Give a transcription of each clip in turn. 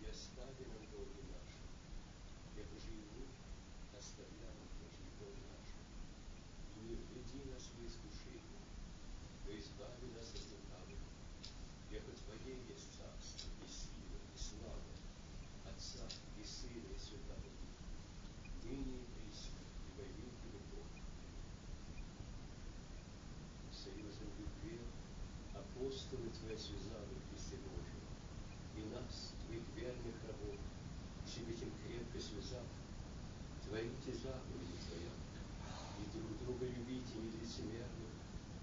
и остави нам долги наши, и мы оставляем должников наших. И не введи нас в искушение, но избави нас от лукавого, яко Твое есть царство, и сила, и слава, Отца и Сына и Святого Духа, ныне и присно, и во веки веков. Союзом апостолы Твои в Христе Божьем, и нас, Твоих верных рабов, себе тем крепко связав, творите заповеди Твоя, и друг друга любите нелицемерно,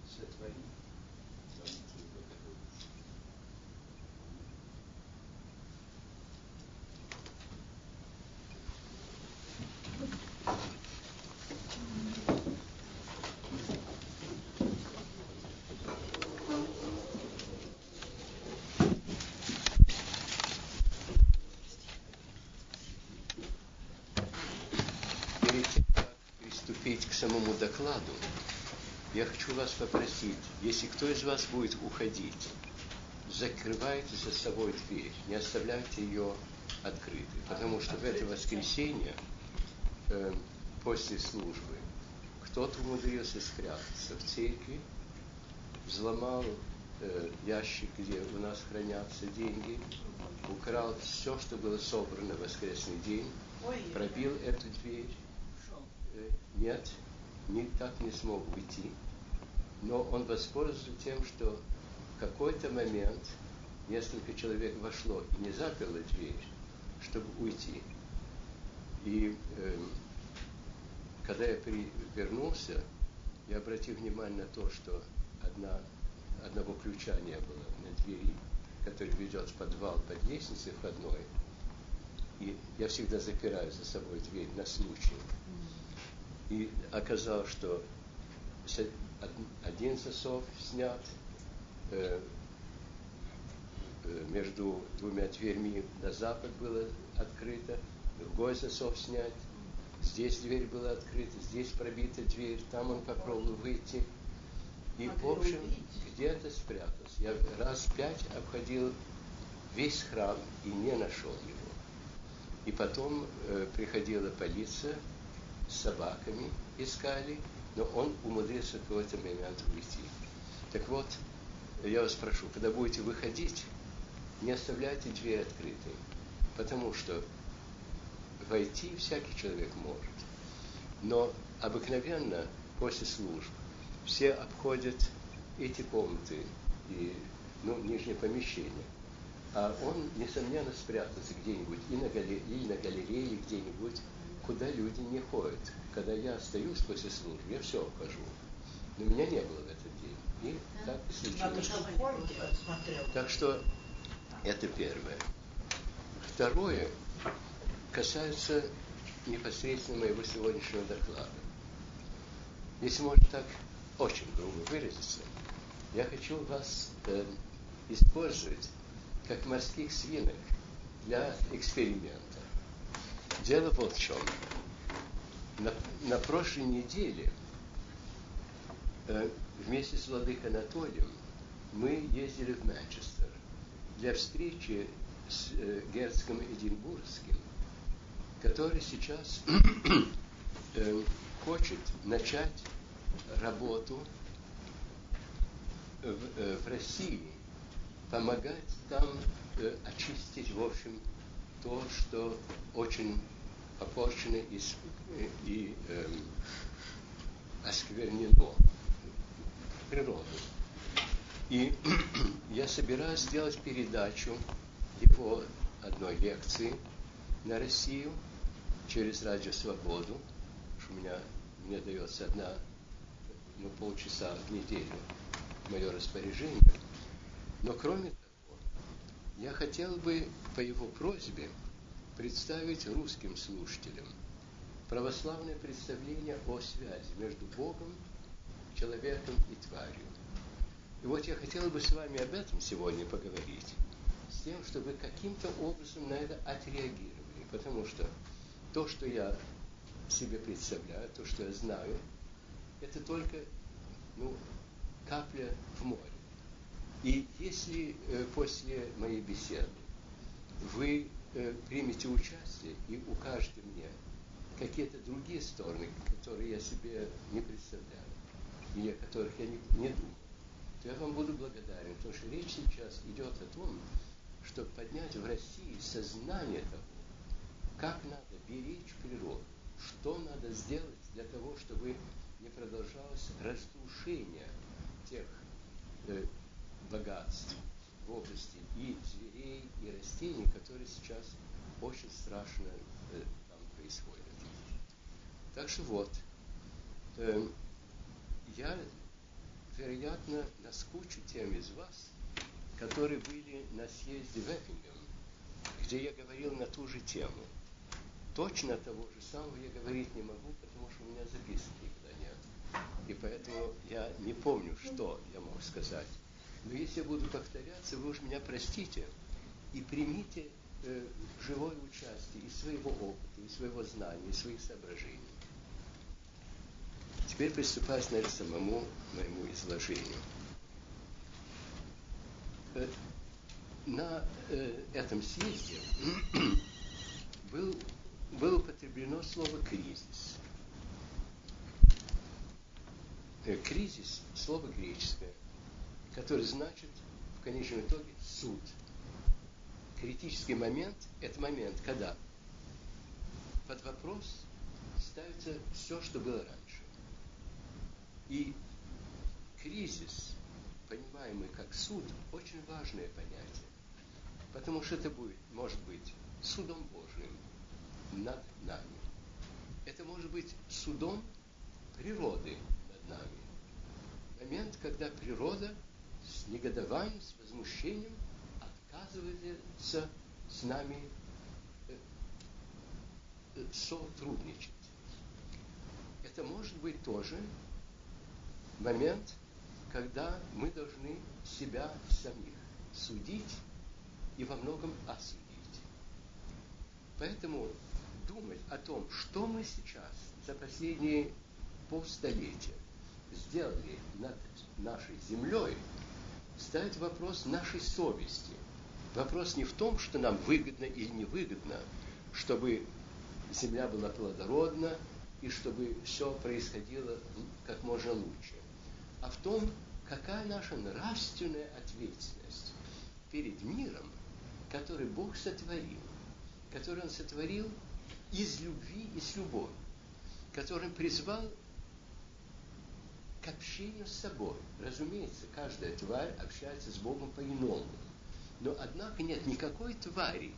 сотвори, творите Богородица. Перед тем, как самому докладу, я хочу вас попросить, если кто из вас будет уходить, закрывайте за собой дверь, не оставляйте ее открытой, потому что в это воскресенье э, после службы кто-то умудрился спрятаться в церкви, взломал э, ящик, где у нас хранятся деньги, украл все, что было собрано в воскресный день, пробил эту дверь, Э, нет, не, так не смог уйти. Но он воспользовался тем, что в какой-то момент несколько человек вошло и не заперло дверь, чтобы уйти. И э, когда я при, вернулся, я обратил внимание на то, что одна, одного ключа не было на двери, который ведет в подвал под лестницей входной. И я всегда запираю за собой дверь на случай. И оказалось, что один засов снят, э, э, между двумя дверьми на запад было открыто, другой засов снять, здесь дверь была открыта, здесь пробита дверь, там он попробовал выйти. И, в общем, где-то спрятался. Я раз пять обходил весь храм и не нашел его. И потом э, приходила полиция с собаками, искали, но он умудрился в какой-то момент уйти. Так вот, я вас прошу, когда будете выходить, не оставляйте дверь открытой, потому что войти всякий человек может. Но обыкновенно после служб все обходят эти комнаты и ну, нижнее помещение. А он, несомненно, спрятался где-нибудь и на, галере, или на галерее где-нибудь, куда люди не ходят. Когда я остаюсь после службы, я все обхожу. Но меня не было в этот день. И так и Надо случилось. Так что это первое. Второе касается непосредственно моего сегодняшнего доклада. Если можно так очень грубо выразиться, я хочу вас э, использовать как морских свинок для эксперимента. Дело вот в чем. На, на прошлой неделе э, вместе с Владыкой Анатолием мы ездили в Манчестер для встречи с э, герцогом Эдинбургским, который сейчас э, хочет начать работу в, э, в России, помогать там э, очистить, в общем, то, что очень попорчено и, с- э, и эм, осквернено природу. И я собираюсь сделать передачу его одной лекции на Россию через Радио Свободу, что у меня мне дается одна, ну, полчаса в неделю в мое распоряжение. Но кроме того, я хотел бы по его просьбе представить русским слушателям православное представление о связи между Богом, человеком и тварью. И вот я хотел бы с вами об этом сегодня поговорить, с тем, чтобы каким-то образом на это отреагировали, потому что то, что я себе представляю, то, что я знаю, это только ну, капля в море. И если э, после моей беседы вы э, примете участие и укажете мне какие-то другие стороны, которые я себе не представляю, или о которых я не, не думаю, то я вам буду благодарен, потому что речь сейчас идет о том, чтобы поднять в России сознание того, как надо беречь природу, что надо сделать для того, чтобы не продолжалось разрушение тех э, богатств в области и зверей, и растений, которые сейчас очень страшно э, там происходят. Так что вот, э, я, вероятно, наскучу тем из вас, которые были на съезде в Эффингем, где я говорил на ту же тему. Точно того же самого я говорить не могу, потому что у меня записки никогда нет. И поэтому я не помню, что я мог сказать. Но если я буду повторяться, вы уж меня простите и примите э, живое участие из своего опыта, из своего знания, из своих соображений. Теперь приступаю, наверное, самому моему изложению. Э, на э, этом съезде был, было употреблено слово «кризис». Э, кризис – слово греческое, которое значит в конечном итоге суд. Критический момент – это момент, когда под вопрос ставится все, что было раньше. И кризис, понимаемый как суд, очень важное понятие. Потому что это будет, может быть судом Божьим над нами. Это может быть судом природы над нами. Момент, когда природа с негодованием, с возмущением отказывается с нами э, э, сотрудничать. Это может быть тоже момент, когда мы должны себя самих судить и во многом осудить. Поэтому думать о том, что мы сейчас за последние полстолетия сделали над нашей землей, ставит вопрос нашей совести. Вопрос не в том, что нам выгодно или невыгодно, чтобы земля была плодородна и чтобы все происходило как можно лучше, а в том, какая наша нравственная ответственность перед миром, который Бог сотворил, который Он сотворил из любви и с любовью, который призвал к общению с собой. Разумеется, каждая тварь общается с Богом по-иному. Но, однако, нет никакой твари,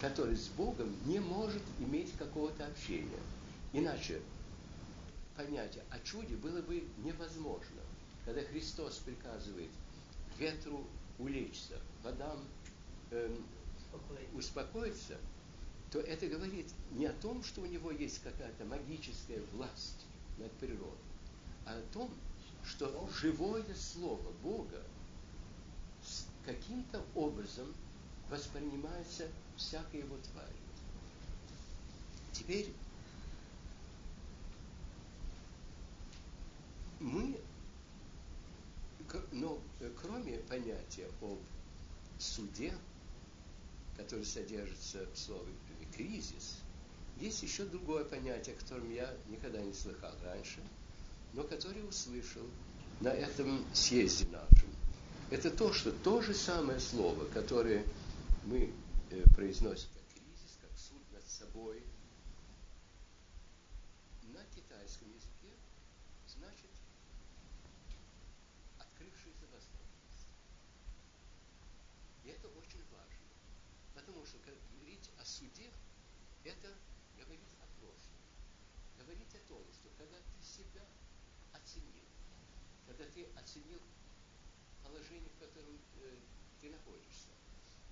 которая с Богом не может иметь какого-то общения. Иначе понятие о чуде было бы невозможно. Когда Христос приказывает ветру улечься, водам эм, успокоиться, то это говорит не о том, что у него есть какая-то магическая власть над природой, а о том, что живое слово Бога каким-то образом воспринимается всякой его тварью. Теперь мы, но кроме понятия об суде, который содержится в слове кризис, есть еще другое понятие, о котором я никогда не слыхал раньше – но который услышал на этом съезде нашем. Это то, что то же самое слово, которое мы э, произносим как кризис, как суд над собой, на китайском языке значит открывшаяся возможность. И это очень важно, потому что говорить о суде, это говорить о прошлом, говорить о том, что когда ты себя оценил, когда ты оценил положение, в котором э, ты находишься,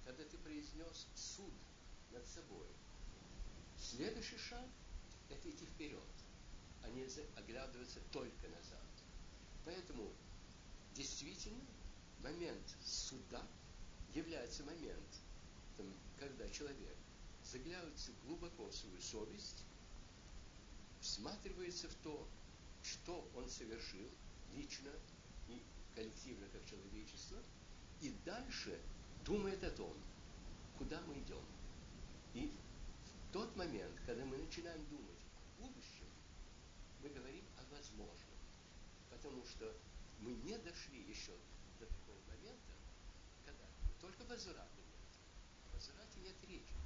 когда ты произнес суд над собой, следующий шаг – это идти вперед, а не оглядываться только назад. Поэтому действительно момент суда является моментом, когда человек заглядывается глубоко в свою совесть, всматривается в то, что он совершил лично и коллективно как человечество, и дальше думает о том, куда мы идем. И в тот момент, когда мы начинаем думать о будущем, мы говорим о возможном, потому что мы не дошли еще до такого момента, когда только возврата нет. О возврате нет речи.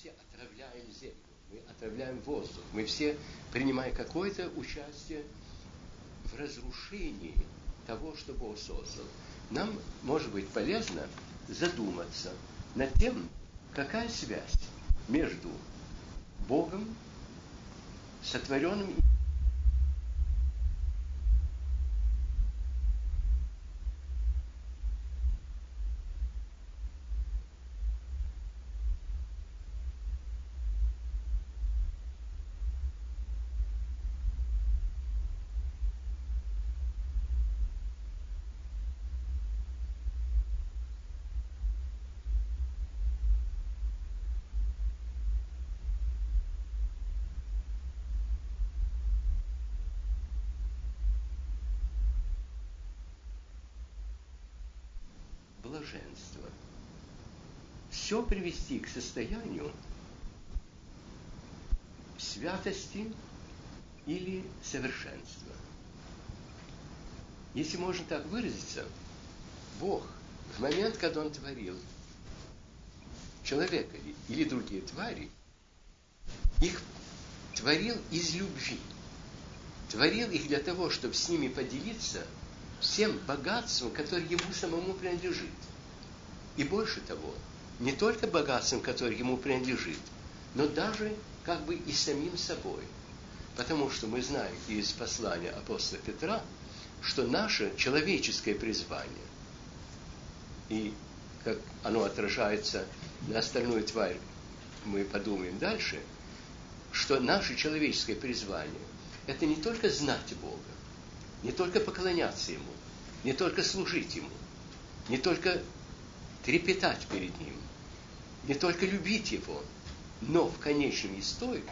Все отравляем землю, мы отравляем воздух, мы все принимаем какое-то участие в разрушении того, что Бог создал. Нам может быть полезно задуматься над тем, какая связь между Богом, сотворенным Привести к состоянию святости или совершенства. Если можно так выразиться, Бог в момент, когда Он творил человека или другие твари, их творил из любви. Творил их для того, чтобы с ними поделиться всем богатством, которое ему самому принадлежит. И больше того, не только богатством, которое ему принадлежит, но даже как бы и самим собой. Потому что мы знаем из послания апостола Петра, что наше человеческое призвание, и как оно отражается на остальную тварь, мы подумаем дальше, что наше человеческое призвание – это не только знать Бога, не только поклоняться Ему, не только служить Ему, не только трепетать перед Ним, не только любить Его, но в конечном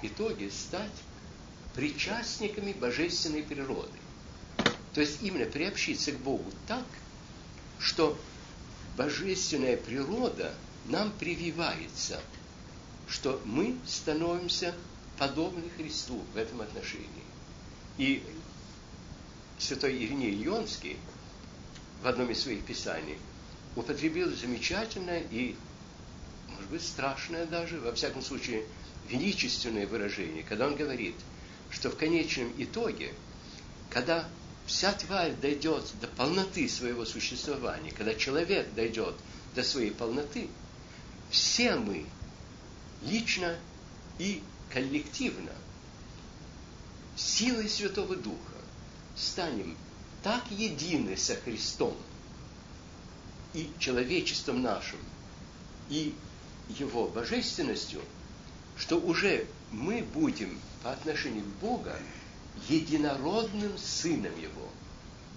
итоге стать причастниками божественной природы. То есть именно приобщиться к Богу так, что божественная природа нам прививается, что мы становимся подобны Христу в этом отношении. И святой Ириней Ионский в одном из своих писаний употребил замечательное и, может быть, страшное даже, во всяком случае, величественное выражение, когда он говорит, что в конечном итоге, когда вся тварь дойдет до полноты своего существования, когда человек дойдет до своей полноты, все мы лично и коллективно силой Святого Духа станем так едины со Христом и человечеством нашим, и Его божественностью, что уже мы будем по отношению к Богу единородным сыном Его,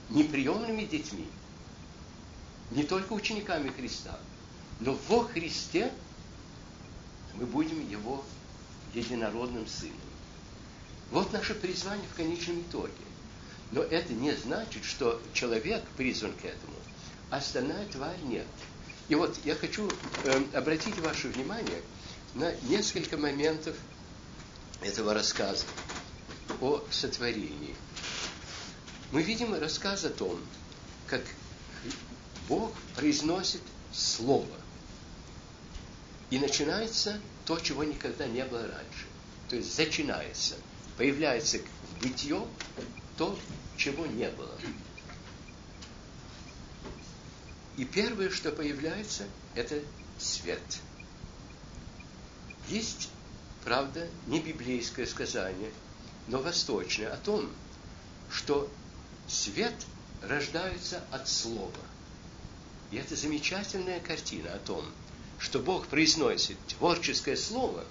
неприемными детьми, не только учениками Христа, но во Христе мы будем Его единородным сыном. Вот наше призвание в конечном итоге. Но это не значит, что человек призван к этому, а остальная тварь нет. И вот я хочу э, обратить ваше внимание на несколько моментов этого рассказа о сотворении. Мы видим рассказ о том, как Бог произносит Слово. И начинается то, чего никогда не было раньше. То есть начинается, появляется бытие, то, чего не было. И первое, что появляется, это свет. Есть, правда, не библейское сказание, но восточное о том, что свет рождаются от слова. И это замечательная картина о том, что Бог произносит творческое слово,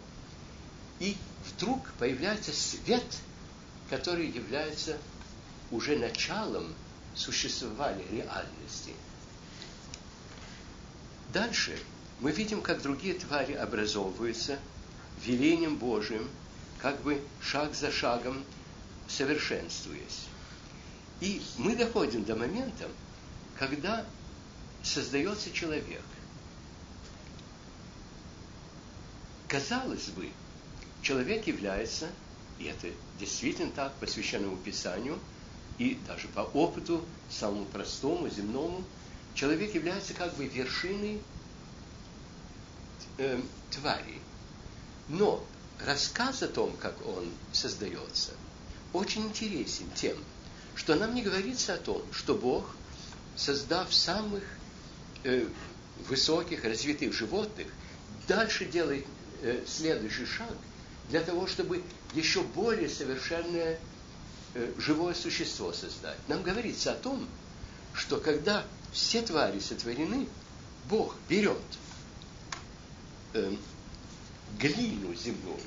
и вдруг появляется свет, который является уже началом существования реальности. Дальше мы видим, как другие твари образовываются велением Божьим, как бы шаг за шагом совершенствуясь. И мы доходим до момента, когда создается человек. Казалось бы, человек является, и это действительно так по священному писанию, и даже по опыту, самому простому, земному, человек является как бы вершиной э, твари. Но рассказ о том, как он создается, очень интересен тем, что нам не говорится о том, что Бог, создав самых э, высоких, развитых животных, дальше делает э, следующий шаг для того, чтобы еще более совершенное э, живое существо создать. Нам говорится о том, что когда все твари сотворены, Бог берет э, глину земную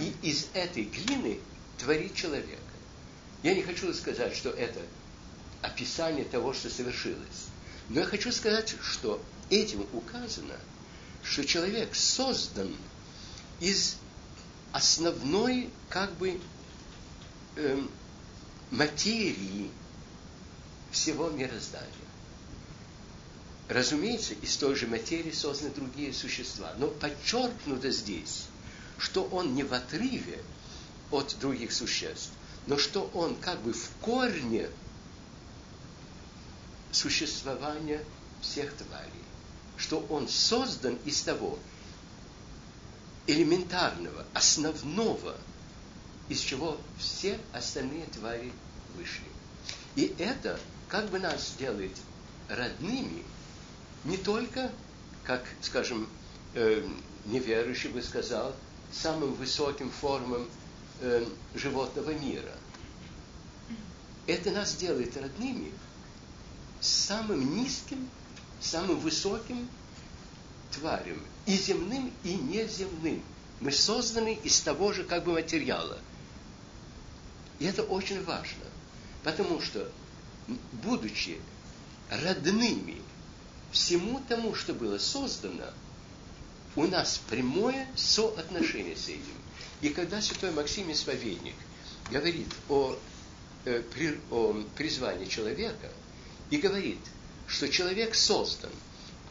и из этой глины творит человека. Я не хочу сказать, что это описание того, что совершилось. Но я хочу сказать, что этим указано, что человек создан из основной как бы э, материи всего мироздания. Разумеется, из той же материи созданы другие существа. Но подчеркнуто здесь, что он не в отрыве от других существ, но что он как бы в корне существования всех тварей, что он создан из того элементарного, основного, из чего все остальные твари вышли. И это как бы нас делает родными не только, как, скажем, э, неверующий бы сказал, самым высоким формам э, животного мира. Это нас делает родными самым низким, самым высоким тварям, и земным, и неземным. Мы созданы из того же как бы материала. И это очень важно, потому что, будучи родными всему тому, что было создано, у нас прямое соотношение с этим. И когда святой Максим Исповедник говорит о, э, при, о призвании человека и говорит, что человек создан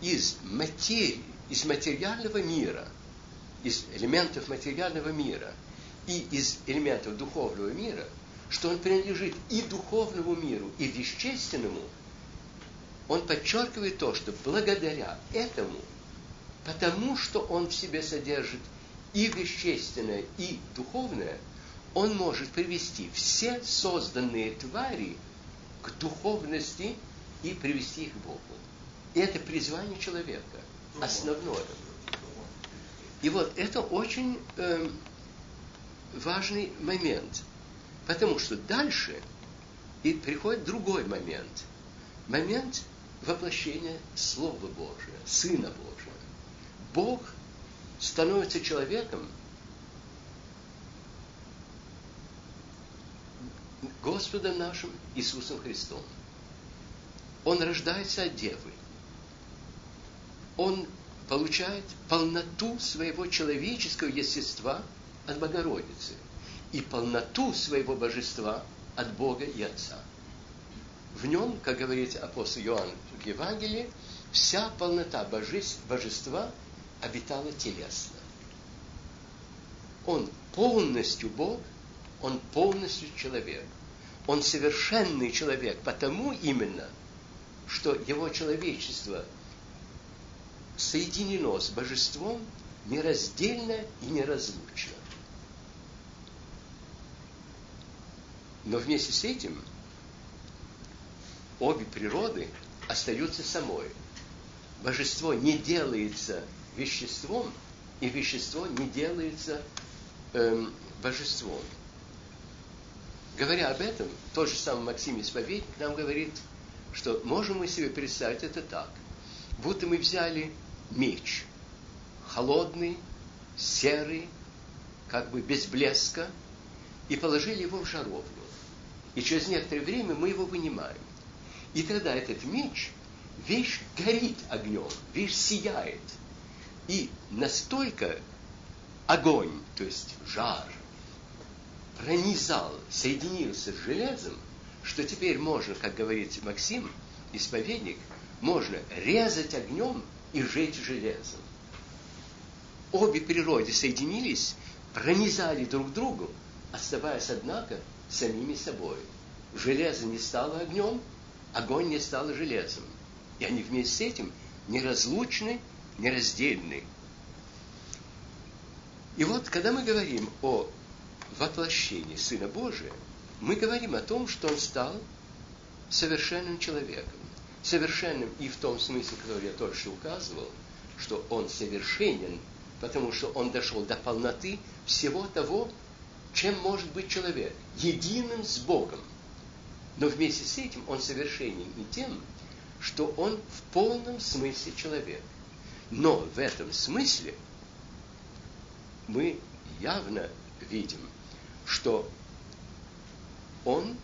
из материи, из материального мира, из элементов материального мира и из элементов духовного мира, что он принадлежит и духовному миру, и вещественному, он подчеркивает то, что благодаря этому, потому что он в себе содержит и вещественное, и духовное, он может привести все созданные твари к духовности и привести их к Богу. И это призвание человека, основное. И вот это очень э, важный момент, потому что дальше и приходит другой момент. Момент воплощения Слова Божия, Сына Божия. Бог становится человеком, Господом нашим Иисусом Христом. Он рождается от Девы. Он получает полноту своего человеческого естества от Богородицы и полноту своего божества от Бога и Отца. В нем, как говорит апостол Иоанн в Евангелии, вся полнота божества обитала телесно. Он полностью Бог, он полностью человек. Он совершенный человек, потому именно, что его человечество соединено с божеством нераздельно и неразлучно. Но вместе с этим обе природы остаются самой. Божество не делается веществом, и вещество не делается эм, божеством. Говоря об этом, тот же самый Максим Исповедник нам говорит что можем мы себе представить это так, будто мы взяли меч, холодный, серый, как бы без блеска, и положили его в жаровню. И через некоторое время мы его вынимаем. И тогда этот меч, вещь горит огнем, вещь сияет. И настолько огонь, то есть жар, пронизал, соединился с железом, что теперь можно, как говорит Максим, исповедник, можно резать огнем и жечь железом. Обе природы соединились, пронизали друг другу, оставаясь, однако, самими собой. Железо не стало огнем, огонь не стал железом. И они вместе с этим неразлучны, нераздельны. И вот, когда мы говорим о воплощении Сына Божия, мы говорим о том, что Он стал совершенным человеком. Совершенным и в том смысле, который я только что указывал, что Он совершенен, потому что Он дошел до полноты всего того, чем может быть человек, единым с Богом. Но вместе с этим он совершенен и тем, что он в полном смысле человек. Но в этом смысле мы явно видим, что он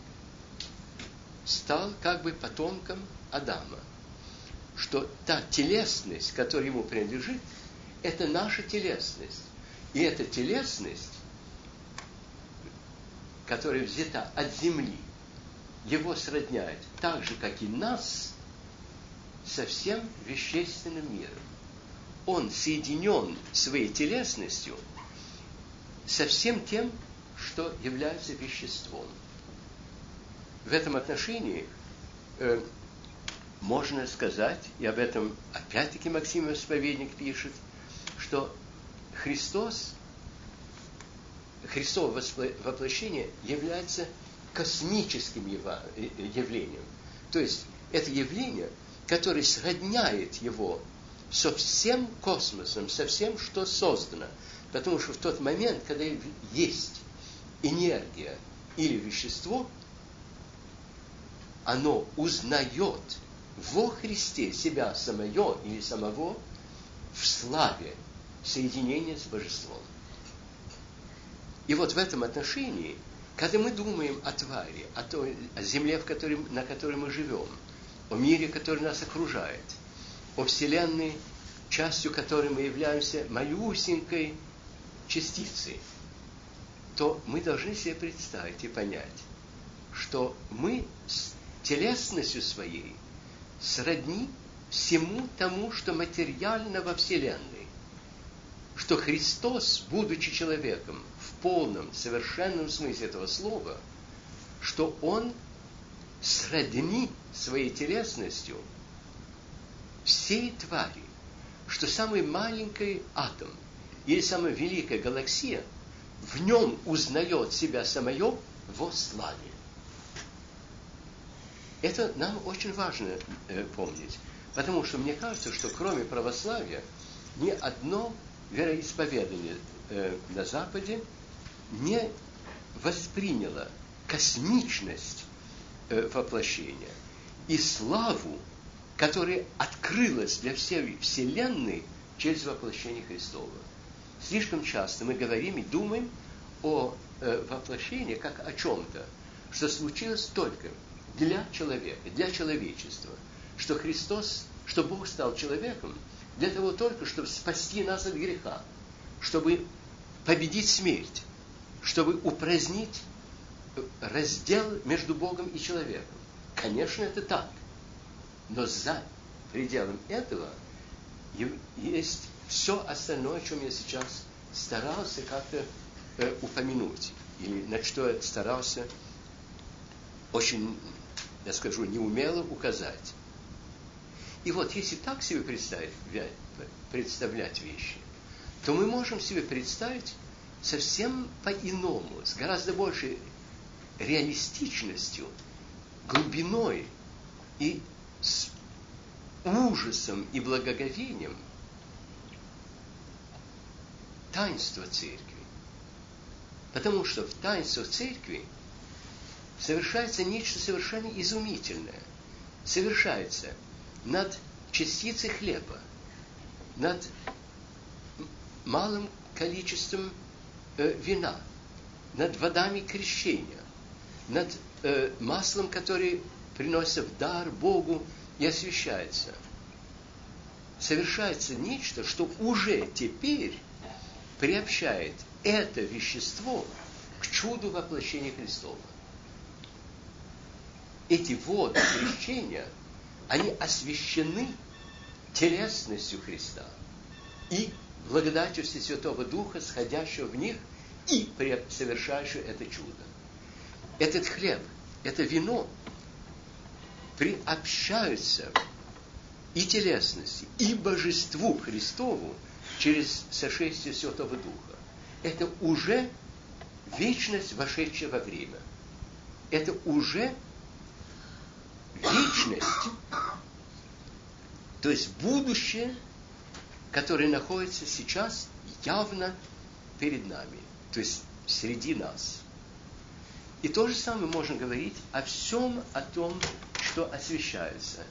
стал как бы потомком Адама, что та телесность, которая ему принадлежит, это наша телесность. И эта телесность, которая взята от земли, его сродняет так же, как и нас, со всем вещественным миром. Он соединен своей телесностью со всем тем, что является веществом. В этом отношении э, можно сказать, и об этом опять-таки Максим Исповедник пишет, что Христос, Христово воплощение является космическим э, явлением. То есть это явление, которое сродняет его со всем космосом, со всем, что создано. Потому что в тот момент, когда есть энергия или вещество, оно узнает во Христе себя самое или самого в славе соединения с Божеством. И вот в этом отношении, когда мы думаем о твари, о, той, о земле, в которой, на которой мы живем, о мире, который нас окружает, о Вселенной, частью которой мы являемся малюсенькой частицей – то мы должны себе представить и понять, что мы с телесностью своей сродни всему тому, что материально во Вселенной. Что Христос, будучи человеком полном, совершенном смысле этого слова, что Он сродни своей телесностью всей твари, что самый маленький атом или самая великая галаксия – в нем узнает себя самое во славе. Это нам очень важно э, помнить, потому что мне кажется, что кроме православия ни одно вероисповедание э, на Западе не восприняло космичность э, воплощения и славу, которая открылась для всей Вселенной через воплощение Христова. Слишком часто мы говорим и думаем о э, воплощении как о чем-то, что случилось только для человека, для человечества, что Христос, что Бог стал человеком для того только, чтобы спасти нас от греха, чтобы победить смерть, чтобы упразднить раздел между Богом и человеком. Конечно, это так. Но за пределом этого есть все остальное, о чем я сейчас старался как-то э, упомянуть, или на что я старался очень, я скажу, неумело указать. И вот если так себе представить, представлять вещи, то мы можем себе представить совсем по-иному, с гораздо большей реалистичностью, глубиной и с ужасом и благоговением – таинство церкви. Потому что в таинствах церкви совершается нечто совершенно изумительное. совершается над частицей хлеба, над малым количеством э, вина, над водами крещения, над э, маслом, которое приносится в дар Богу и освящается. Совершается нечто, что уже теперь приобщает это вещество к чуду воплощения Христова. Эти воды крещения, они освящены телесностью Христа и благодатью Святого Духа, сходящего в них и совершающего это чудо. Этот хлеб, это вино приобщаются и телесности, и божеству Христову через сошествие Святого Духа. Это уже вечность, вошедшая во время. Это уже вечность, то есть будущее, которое находится сейчас явно перед нами, то есть среди нас. И то же самое можно говорить о всем о том, что освещается.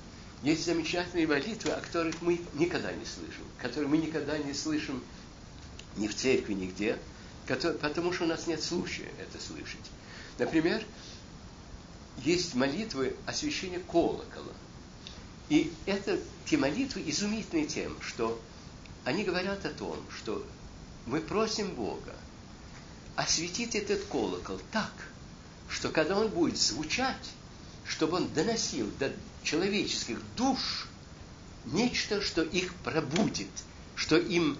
Есть замечательные молитвы, о которых мы никогда не слышим, которые мы никогда не слышим ни в церкви, нигде, потому что у нас нет случая это слышать. Например, есть молитвы освящения колокола. И это те молитвы изумительные тем, что они говорят о том, что мы просим Бога осветить этот колокол так, что когда он будет звучать, чтобы он доносил до человеческих душ нечто, что их пробудит, что им,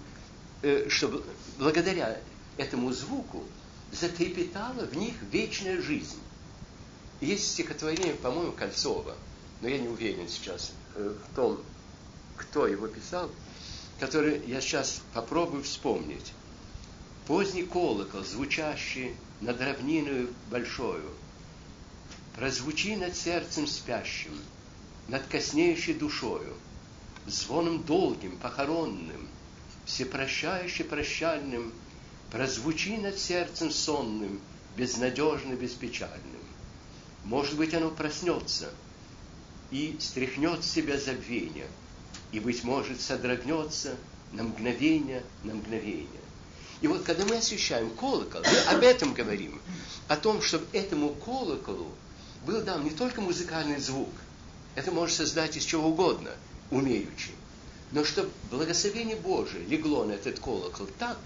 э, что благодаря этому звуку затрепетала в них вечная жизнь. Есть стихотворение, по-моему, Кольцова, но я не уверен сейчас э, в том, кто его писал, который я сейчас попробую вспомнить. Поздний колокол, звучащий над равниной большою, прозвучи над сердцем спящим, над коснеющей душою, звоном долгим, похоронным, всепрощающе прощальным, прозвучи над сердцем сонным, безнадежно беспечальным. Может быть, оно проснется и стряхнет с себя забвение, и, быть может, содрогнется на мгновение, на мгновение. И вот когда мы освещаем колокол, мы об этом говорим, о том, чтобы этому колоколу был дан не только музыкальный звук, это может создать из чего угодно, умеючи, но чтобы благословение Божие легло на этот колокол так,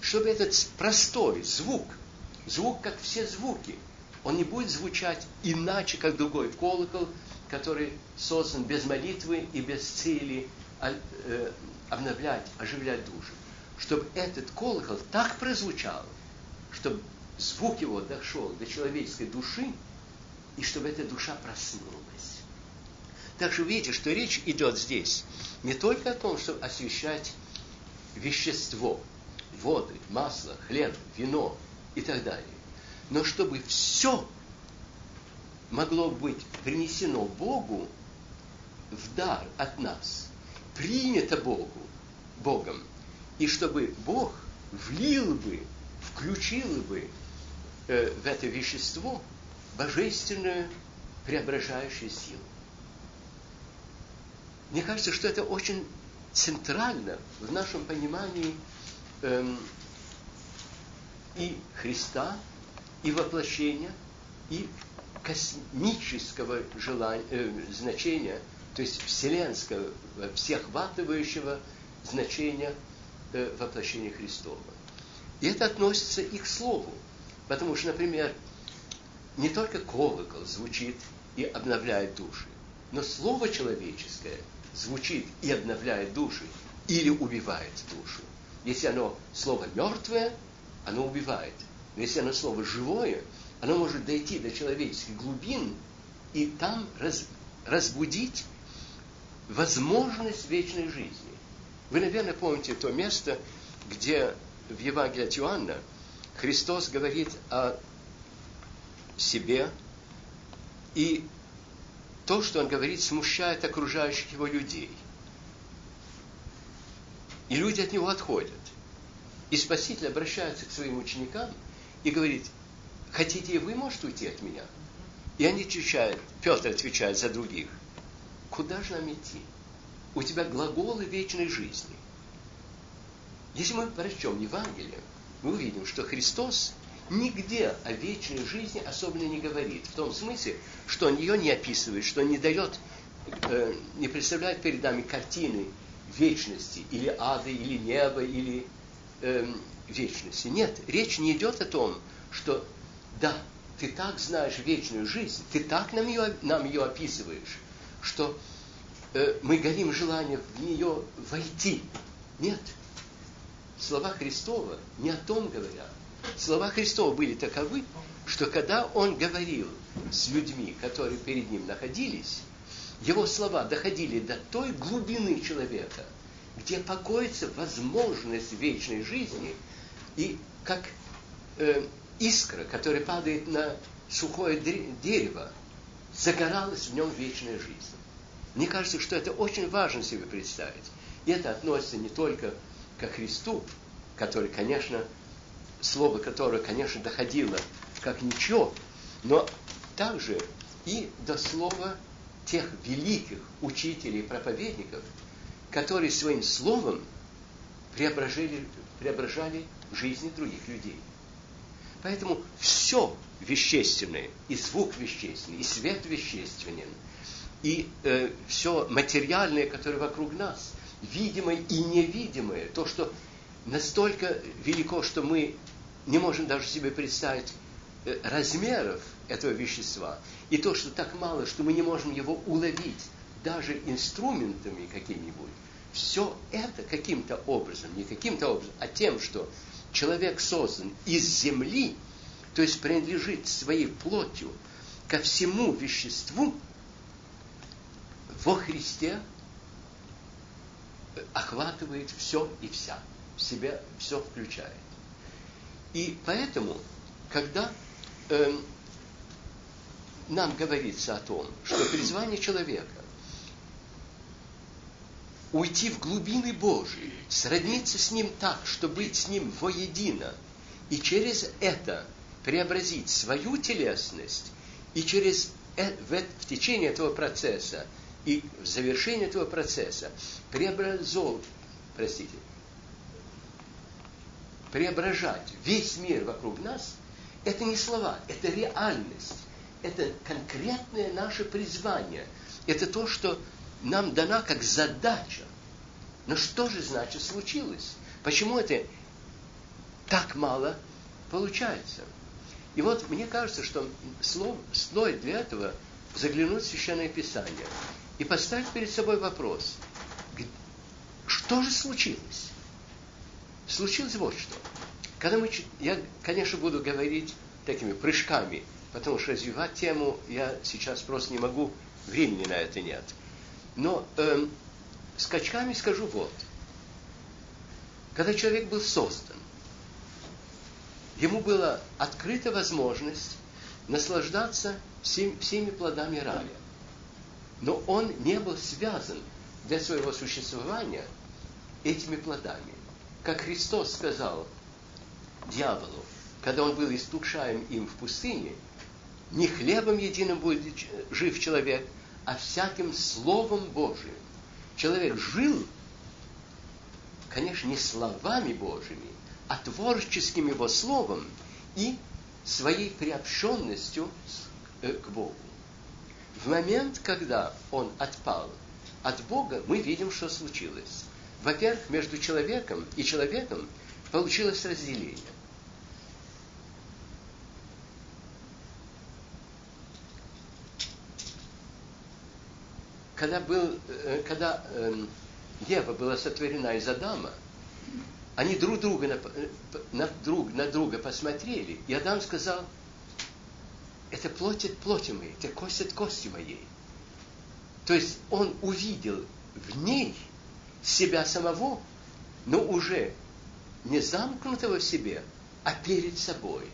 чтобы этот простой звук, звук, как все звуки, он не будет звучать иначе, как другой колокол, который создан без молитвы и без цели а, э, обновлять, оживлять душу чтобы этот колокол так прозвучал, чтобы звук его дошел до человеческой души, и чтобы эта душа проснулась. Так что видите, что речь идет здесь не только о том, чтобы освещать вещество, воды, масло, хлеб, вино и так далее, но чтобы все могло быть принесено Богу в дар от нас, принято Богу, Богом, и чтобы Бог влил бы, включил бы э, в это вещество божественную преображающую силу. Мне кажется, что это очень центрально в нашем понимании эм, и Христа, и воплощения, и космического желания, э, значения, то есть вселенского, всеохватывающего значения – э, воплощения Христова. И это относится и к Слову. Потому что, например, не только колокол звучит и обновляет души, но Слово человеческое звучит и обновляет души или убивает душу. Если оно слово мертвое, оно убивает. Но если оно слово живое, оно может дойти до человеческих глубин и там раз, разбудить возможность вечной жизни. Вы, наверное, помните то место, где в Евангелии от Иоанна Христос говорит о себе, и то, что Он говорит, смущает окружающих Его людей. И люди от Него отходят. И Спаситель обращается к своим ученикам и говорит, хотите и вы, может, уйти от меня? И они отвечают, Петр отвечает за других, куда же нам идти? У тебя глаголы вечной жизни. Если мы прочтем Евангелие, мы увидим, что Христос нигде о вечной жизни особенно не говорит. В том смысле, что он ее не описывает, что не дает, э, не представляет перед нами картины вечности, или ада, или неба, или э, вечности. Нет, речь не идет о том, что да, ты так знаешь вечную жизнь, ты так нам ее, нам ее описываешь, что э, мы горим желание в нее войти. Нет. Слова Христова не о том говорят. Слова Христова были таковы, что когда Он говорил с людьми, которые перед Ним находились, Его слова доходили до той глубины человека, где покоится возможность вечной жизни, и как э, искра, которая падает на сухое дерево, загоралась в нем вечная жизнь. Мне кажется, что это очень важно себе представить. И это относится не только ко Христу, который, конечно, слово которое, конечно, доходило как ничего, но также и до слова тех великих учителей и проповедников, которые своим словом преображали, преображали жизни других людей. Поэтому все вещественное, и звук вещественный, и свет вещественен, и э, все материальное, которое вокруг нас, видимое и невидимое, то, что настолько велико, что мы не можем даже себе представить э, размеров этого вещества, и то, что так мало, что мы не можем его уловить даже инструментами какими-нибудь, все это каким-то образом, не каким-то образом, а тем, что человек создан из земли, то есть принадлежит своей плотью ко всему веществу, во Христе охватывает все и вся, в себя все включает. И поэтому, когда э, нам говорится о том, что призвание человека уйти в глубины Божии, сродниться с Ним так, что быть с Ним воедино, и через это преобразить свою телесность, и через э, в, течение этого процесса и в завершении этого процесса преобразовывать, простите, преображать весь мир вокруг нас, это не слова, это реальность, это конкретное наше призвание, это то, что нам дана как задача. Но что же значит случилось? Почему это так мало получается? И вот мне кажется, что слов, стоит для этого заглянуть в Священное Писание и поставить перед собой вопрос, что же случилось? Случилось вот что. Когда мы, я, конечно, буду говорить такими прыжками, потому что развивать тему я сейчас просто не могу, времени на это нет – но э, скачками скажу вот. Когда человек был создан, ему была открыта возможность наслаждаться всем, всеми плодами рая. Но он не был связан для своего существования этими плодами. Как Христос сказал дьяволу, когда он был истукшаем им в пустыне, не хлебом единым будет жив человек – а всяким Словом Божиим. Человек жил, конечно, не словами Божьими, а творческим его словом и своей приобщенностью э, к Богу. В момент, когда он отпал от Бога, мы видим, что случилось. Во-первых, между человеком и человеком получилось разделение. Когда, был, э, когда э, Ева была сотворена из Адама, они друг друга на, э, на, друг, на друга посмотрели, и Адам сказал, это плоть от плоти моей, это кость от кости моей. То есть он увидел в ней себя самого, но уже не замкнутого в себе, а перед собой.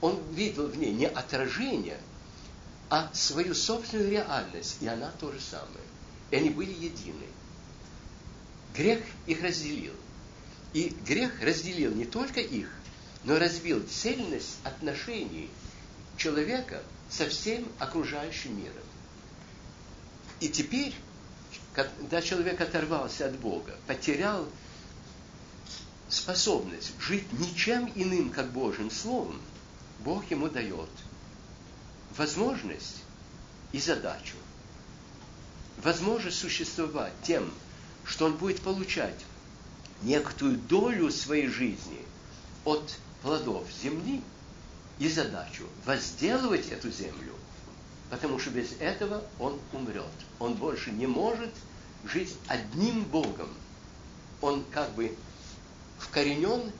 Он видел в ней не отражение, а свою собственную реальность, и она то же самое. И они были едины. Грех их разделил. И грех разделил не только их, но разбил цельность отношений человека со всем окружающим миром. И теперь, когда человек оторвался от Бога, потерял способность жить ничем иным, как Божьим Словом, Бог ему дает возможность и задачу. Возможность существовать тем, что он будет получать некоторую долю своей жизни от плодов земли и задачу возделывать эту землю, потому что без этого он умрет. Он больше не может жить одним Богом. Он как бы вкоренен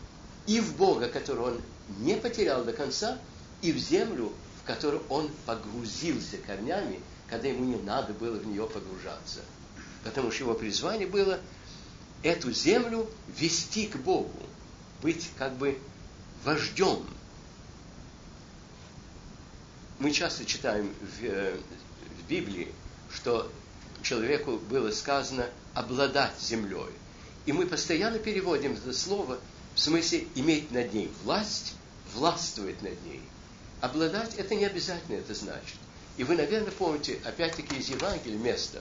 и в Бога, которого он не потерял до конца, и в землю, которую он погрузился корнями, когда ему не надо было в нее погружаться. Потому что его призвание было эту землю вести к Богу, быть как бы вождем. Мы часто читаем в, э, в Библии, что человеку было сказано обладать землей. И мы постоянно переводим это слово в смысле иметь над ней власть, властвовать над ней. Обладать это не обязательно это значит. И вы, наверное, помните, опять-таки из Евангелия место,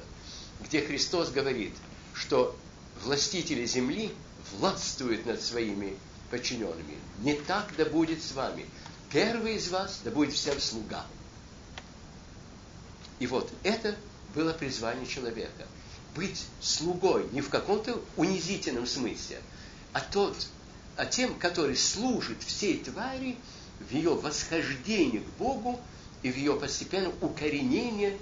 где Христос говорит, что властители земли властвуют над своими подчиненными. Не так да будет с вами. Первый из вас да будет всем слуга. И вот это было призвание человека. Быть слугой не в каком-то унизительном смысле, а, тот, а тем, который служит всей твари в ее восхождении к Богу и в ее постепенном укоренении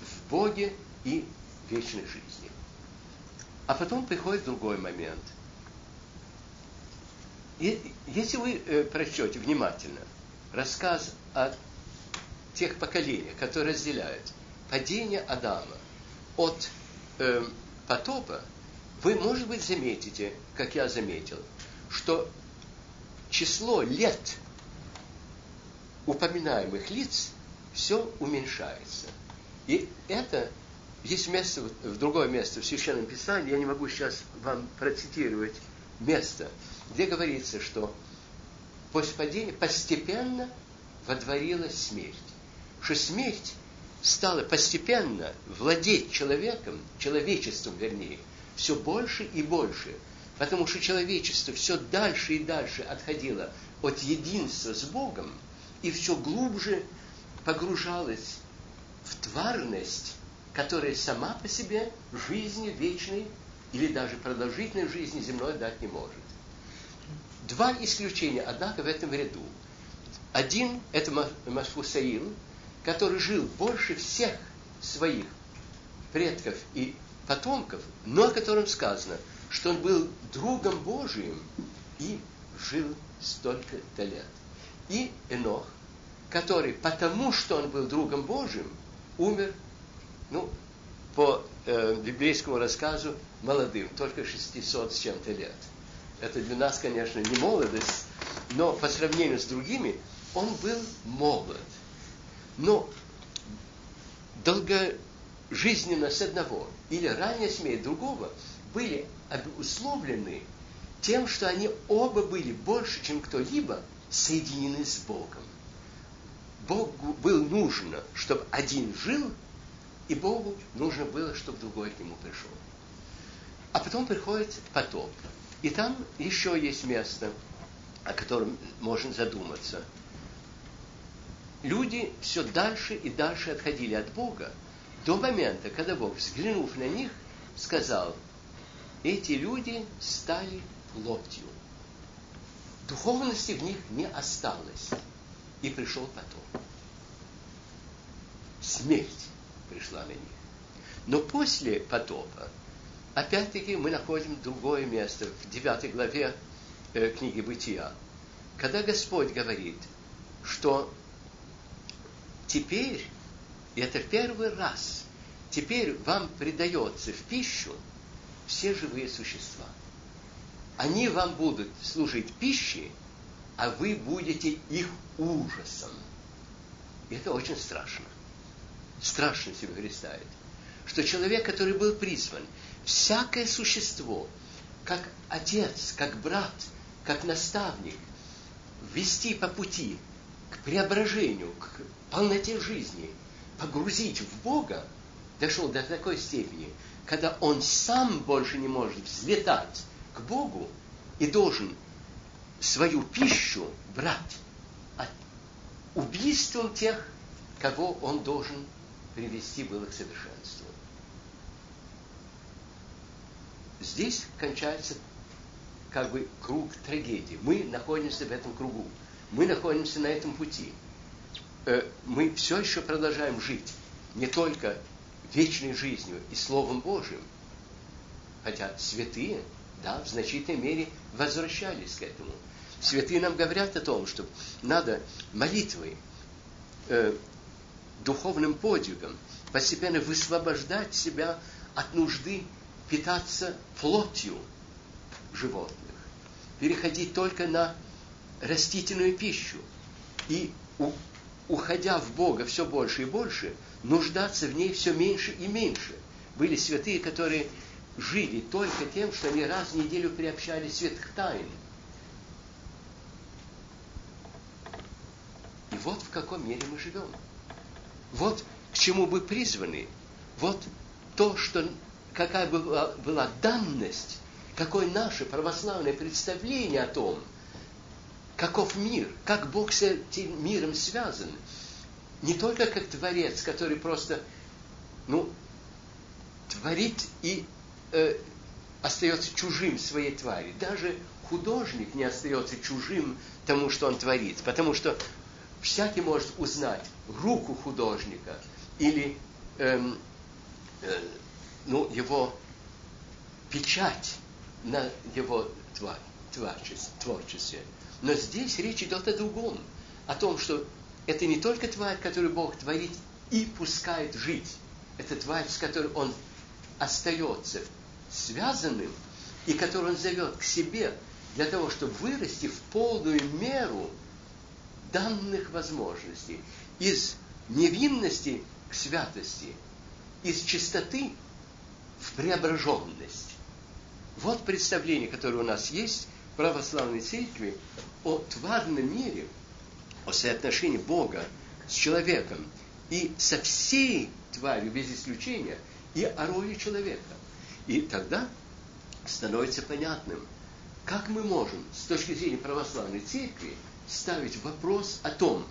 в Боге и вечной жизни. А потом приходит другой момент. И если вы э, прочтете внимательно рассказ о тех поколениях, которые разделяют падение Адама от э, потопа, вы, может быть, заметите, как я заметил, что число лет упоминаемых лиц все уменьшается. И это есть место, в другое место в Священном Писании, я не могу сейчас вам процитировать место, где говорится, что после падения постепенно водворилась смерть. Что смерть стала постепенно владеть человеком, человечеством вернее, все больше и больше, потому что человечество все дальше и дальше отходило от единства с Богом и все глубже погружалось в тварность которая сама по себе жизни вечной или даже продолжительной жизни земной дать не может. Два исключения, однако, в этом ряду. Один – это Масфусаил, который жил больше всех своих предков и потомков, но о котором сказано, что он был другом Божиим и жил столько-то лет. И Энох, который, потому что он был другом Божиим, умер ну, по э, библейскому рассказу, молодым, только 600 с чем-то лет. Это для нас, конечно, не молодость, но по сравнению с другими, он был молод. Но долгожизненность одного или ранняя смерть другого были обусловлены тем, что они оба были больше, чем кто-либо, соединены с Богом. Богу было нужно, чтобы один жил, и Богу нужно было, чтобы другой к нему пришел. А потом приходит потоп. И там еще есть место, о котором можно задуматься. Люди все дальше и дальше отходили от Бога до момента, когда Бог, взглянув на них, сказал, эти люди стали плотью. Духовности в них не осталось. И пришел потоп. Смерть пришла на них. Но после потопа, опять-таки, мы находим другое место в 9 главе э, книги Бытия, когда Господь говорит, что теперь, и это первый раз, теперь вам придается в пищу все живые существа. Они вам будут служить пищей, а вы будете их ужасом. И это очень страшно страшно себе представить, что человек, который был призван, всякое существо, как отец, как брат, как наставник, вести по пути к преображению, к полноте жизни, погрузить в Бога, дошел до такой степени, когда он сам больше не может взлетать к Богу и должен свою пищу брать от убийством тех, кого он должен привести было к совершенству. Здесь кончается как бы круг трагедии. Мы находимся в этом кругу. Мы находимся на этом пути. Э, мы все еще продолжаем жить не только вечной жизнью и Словом Божьим, хотя святые, да, в значительной мере возвращались к этому. Святые нам говорят о том, что надо молитвой, э, духовным подвигом постепенно высвобождать себя от нужды питаться плотью животных, переходить только на растительную пищу и, у, уходя в Бога все больше и больше, нуждаться в ней все меньше и меньше. Были святые, которые жили только тем, что они раз в неделю приобщались святых тайн. И вот в каком мире мы живем. Вот к чему мы призваны. Вот то, что какая была, была данность, какое наше православное представление о том, каков мир, как Бог с этим миром связан. Не только как творец, который просто, ну, творит и э, остается чужим своей твари. Даже художник не остается чужим тому, что он творит, потому что всякий может узнать руку художника или эм, э, ну, его печать на его творчестве. Но здесь речь идет о другом, о том, что это не только тварь, которую Бог творит и пускает жить. Это тварь, с которой Он остается связанным, и которую Он зовет к себе для того, чтобы вырасти в полную меру данных возможностей. Из невинности к святости, из чистоты в преображенность. Вот представление, которое у нас есть в православной церкви о тварном мире, о соотношении Бога с человеком и со всей тварью без исключения, и о роли человека. И тогда становится понятным, как мы можем с точки зрения православной церкви ставить вопрос о том,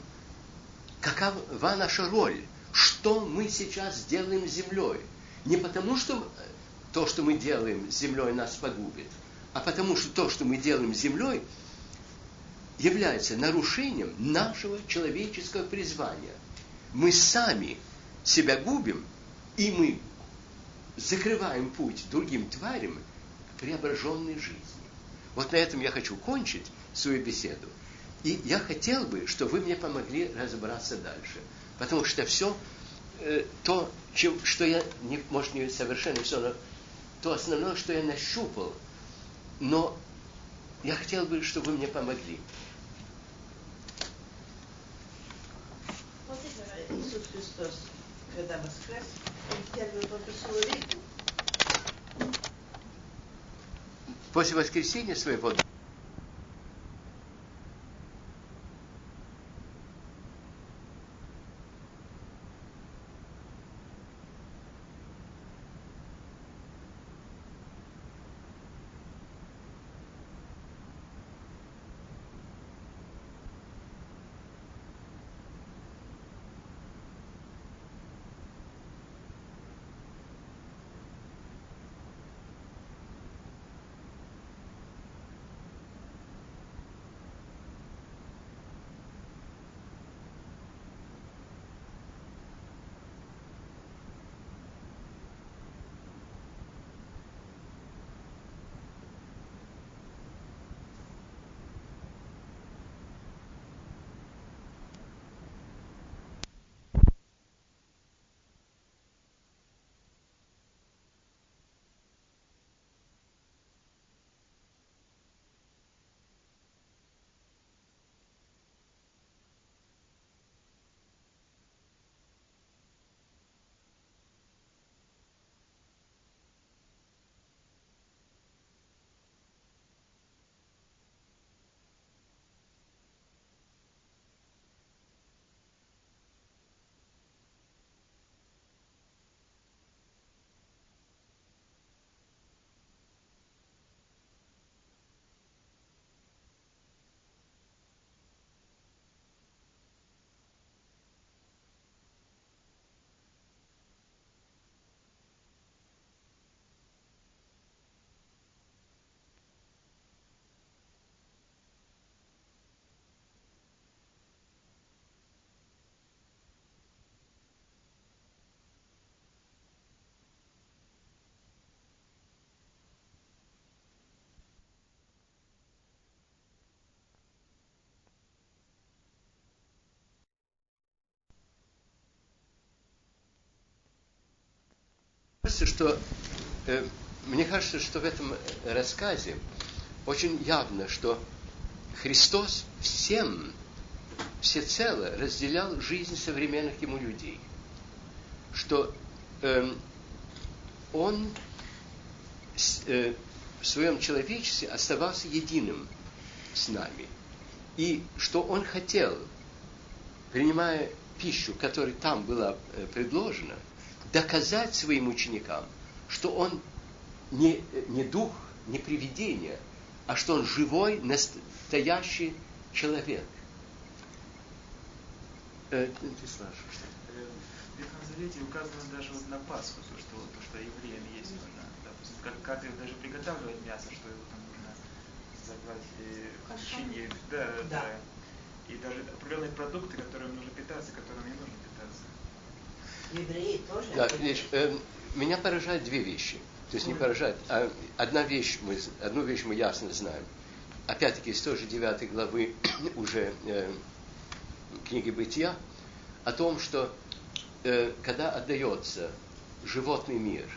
какова наша роль, что мы сейчас делаем с землей. Не потому, что то, что мы делаем с землей, нас погубит, а потому что то, что мы делаем с землей, является нарушением нашего человеческого призвания. Мы сами себя губим, и мы закрываем путь другим тварям к преображенной жизни. Вот на этом я хочу кончить свою беседу. И я хотел бы, чтобы вы мне помогли разобраться дальше. Потому что все э, то, что я, не, может, не совершенно все, но то основное, что я нащупал. Но я хотел бы, чтобы вы мне помогли. Вот Иисус Христос, когда воскрес, После воскресения своего кажется, что э, мне кажется, что в этом рассказе очень явно, что Христос всем всецело разделял жизнь современных ему людей. Что э, он э, в своем человечестве оставался единым с нами. И что он хотел, принимая пищу, которая там была э, предложена, доказать своим ученикам, что он не, не дух, не привидение, а что он живой, настоящий человек. Э, ты спрашиваешь? Э, в Ветхом Завете указано даже вот на Пасху, то, что, то, что евреям есть нужно, допустим, как, как даже приготавливать мясо, что его там нужно заклать в течение, да, да, да. И даже определенные продукты, которым нужно питаться, которым не нужно питаться. Евреи тоже? Да, видишь, э, меня поражают две вещи. То есть не поражает, а одна вещь мы, одну вещь мы ясно знаем. Опять-таки, из той же 9 главы уже э, книги Бытия, о том, что э, когда отдается животный мир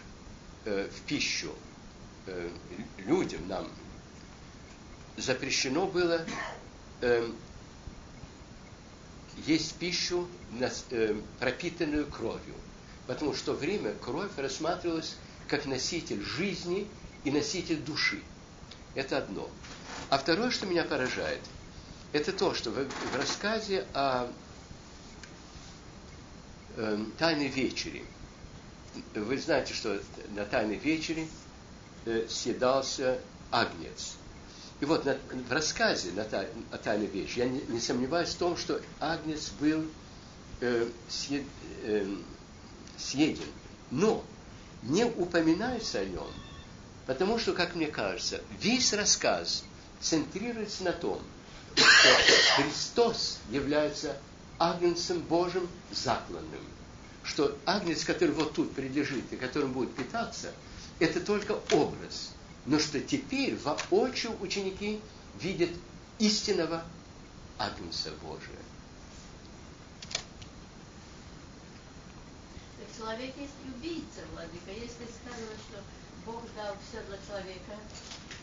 э, в пищу э, людям, нам, запрещено было э, есть пищу, э, пропитанную кровью. Потому что в время кровь рассматривалась как носитель жизни и носитель души. Это одно. А второе, что меня поражает, это то, что в, рассказе о э, Тайной вечере, вы знаете, что на Тайной вечере э, съедался агнец. И вот в рассказе о Тайной вечере я не, не сомневаюсь в том, что агнец был э, э, съеден. Но не упоминается о нем, потому что, как мне кажется, весь рассказ центрируется на том, что Христос является агнцем Божьим закланным. Что агнец, который вот тут прилежит и которым будет питаться, это только образ. Но что теперь воочию ученики видят истинного агнца Божия. человек есть убийца, Владыка. Если сказано, что Бог дал все для человека,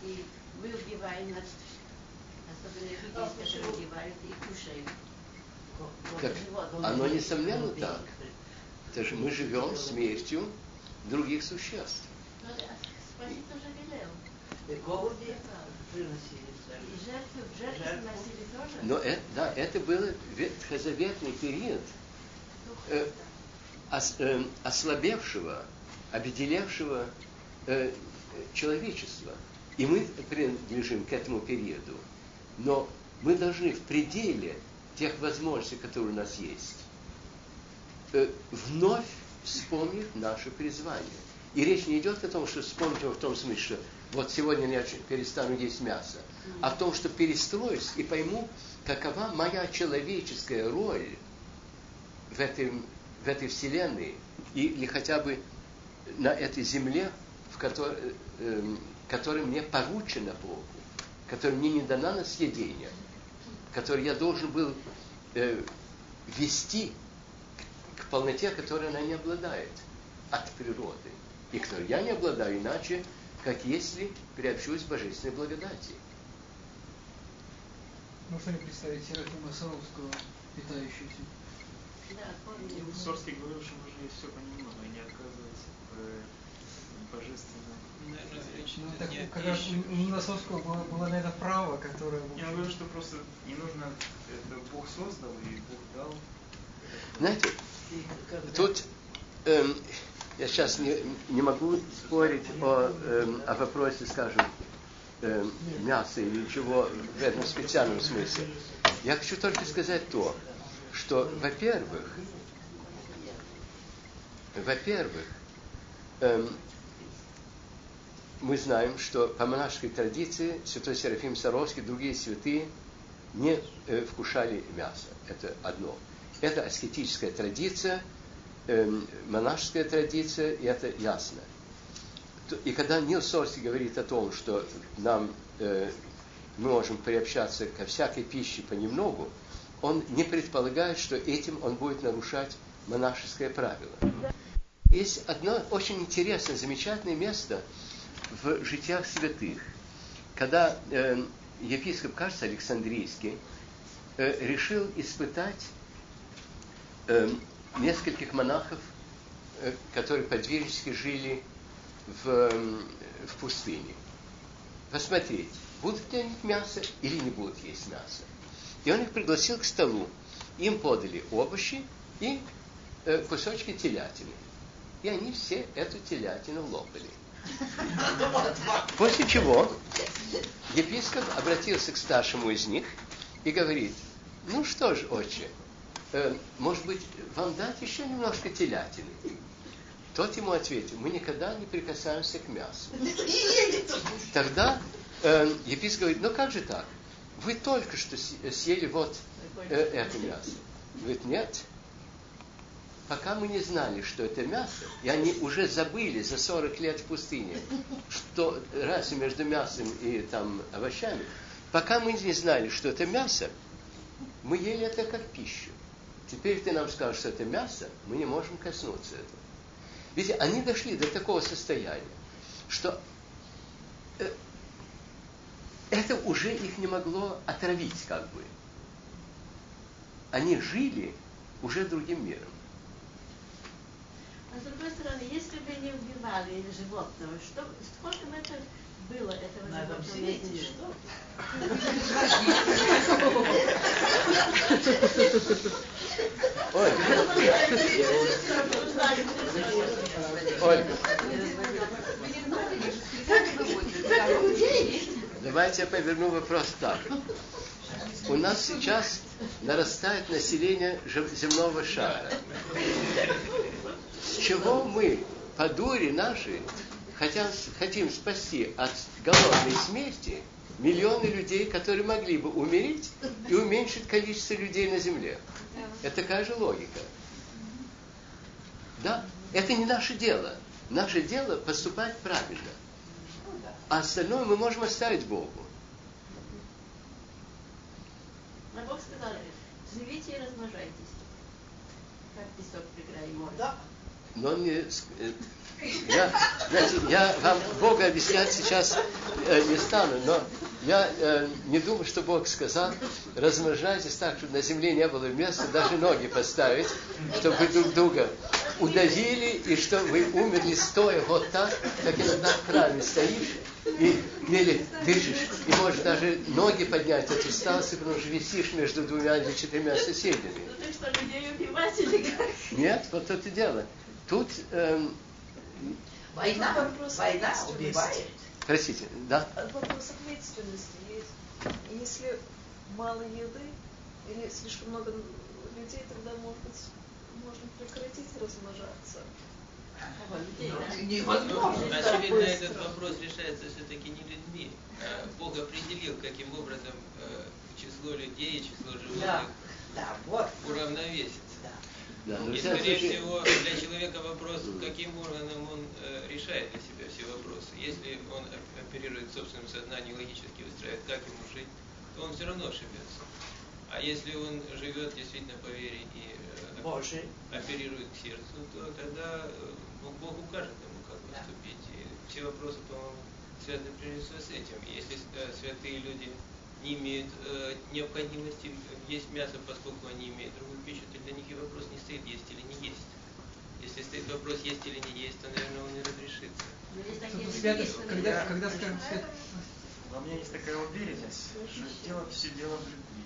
и мы убиваем, значит, особенно люди, а, которые убивают и кушают. Так, оно несомненно так. Это же мы живем смертью других существ. Но Спаситель уже велел. Голуби жертву, жертву носили тоже? Но это, да, это был ветхозаветный период. Э, ос, э, ослабевшего, обеделевшего э, человечества. И мы принадлежим к этому периоду. Но мы должны в пределе тех возможностей, которые у нас есть, э, вновь вспомнить наше призвание. И речь не идет о том, что вспомнить в том смысле, что вот сегодня я перестану есть мясо, а в том, что перестроюсь и пойму, какова моя человеческая роль в этом в этой вселенной или хотя бы на этой земле, в которой, э, которой мне поручено Богу, которая мне не дана на съедение, которой я должен был э, вести к, к полноте, которой она не обладает от природы, и которой я не обладаю иначе, как если приобщусь к божественной благодати. Можно ли представить Серафима Саровского, питающегося и Сорский говорил, что можно есть все понемногу и не отказываться в божественном. Ну, так, как раз у Носовского было, было на это право, которое... Я говорю, что просто не нужно, это Бог создал и Бог дал. Знаете, тут эм, я сейчас не, не могу спорить о, эм, о вопросе, скажем, эм, мяса или чего в этом специальном смысле. Я хочу только сказать то, что, во-первых, во-первых, эм, мы знаем, что по монашеской традиции святой Серафим Саровский, другие святые не э, вкушали мясо. Это одно. Это аскетическая традиция, э, монашеская традиция, и это ясно. И когда Нил Сорский говорит о том, что нам э, мы можем приобщаться ко всякой пище понемногу, он не предполагает, что этим он будет нарушать монашеское правило. Есть одно очень интересное, замечательное место в житиях святых, когда э, епископ, кажется, Александрийский, э, решил испытать э, нескольких монахов, э, которые подвижнически жили в, э, в пустыне. Посмотреть, будут ли они мясо или не будут есть мясо. И он их пригласил к столу. Им подали овощи и э, кусочки телятины. И они все эту телятину лопали. После чего епископ обратился к старшему из них и говорит, ну что ж, отче, э, может быть, вам дать еще немножко телятины? Тот ему ответил, мы никогда не прикасаемся к мясу. Тогда э, епископ говорит, ну как же так? Вы только что съели вот э, это мясо. Говорит, нет, пока мы не знали, что это мясо, и они уже забыли за 40 лет в пустыне, что разница между мясом и там овощами, пока мы не знали, что это мясо, мы ели это как пищу. Теперь ты нам скажешь, что это мясо, мы не можем коснуться этого. Видите, они дошли до такого состояния, что э, это уже их не могло отравить, как бы. Они жили уже другим миром. А с другой стороны, если бы не убивали животного, что, сколько бы это было этого Надо животного? взять, если что? Ольга, Ольга, давайте я поверну вопрос так. У нас сейчас нарастает население земного шара. С чего мы по дуре нашей хотя, хотим спасти от голодной смерти миллионы людей, которые могли бы умереть и уменьшить количество людей на земле? Это такая же логика. Да, это не наше дело. Наше дело поступать правильно. А остальное мы можем оставить Богу. Но Бог сказал, живите и размножайтесь. Как песок моря. Да. Но не... Я, знаете, я вам Бога объяснять сейчас э, не стану, но я э, не думаю, что Бог сказал, размножайтесь так, чтобы на земле не было места даже ноги поставить, чтобы вы друг друга удавили, и чтобы вы умерли стоя вот так, как иногда в храме стоишь, и еле дышишь, и можешь даже ноги поднять от усталости, потому что висишь между двумя или четырьмя соседями. Ну что? Нет, вот это дело. Тут, эм, Война, Вопрос война убивает. простите, да? Вопрос ответственности есть. Если мало еды или слишком много людей, тогда, может быть, можно прекратить размножаться. Да? Ну, Невозможно. Очевидно, этот вопрос решается все-таки не людьми. А Бог определил, каким образом э, число людей, число Да, животных да, вот. уравновесится. Да. Но И, скорее случае- всего, для человека вопрос, каким органом он э, решает для себя все вопросы. Если он оп- оперирует собственным сознанием, логически выстраивает, как ему жить, то он все равно ошибется. А если он живет действительно по вере и э, оперирует к сердцу, то тогда э, Бог, Бог укажет ему, как поступить. И все вопросы, по-моему, связаны прежде всего с этим. Если э, святые люди не имеют э, необходимости есть мясо, поскольку они имеют другую пищу, то для них и вопрос не стоит, есть или не есть. Если стоит вопрос, есть или не есть, то, наверное, он и разрешится. Когда, Я- когда скажем, свят... Во мне есть такая уверенность, что дело все дело в любви.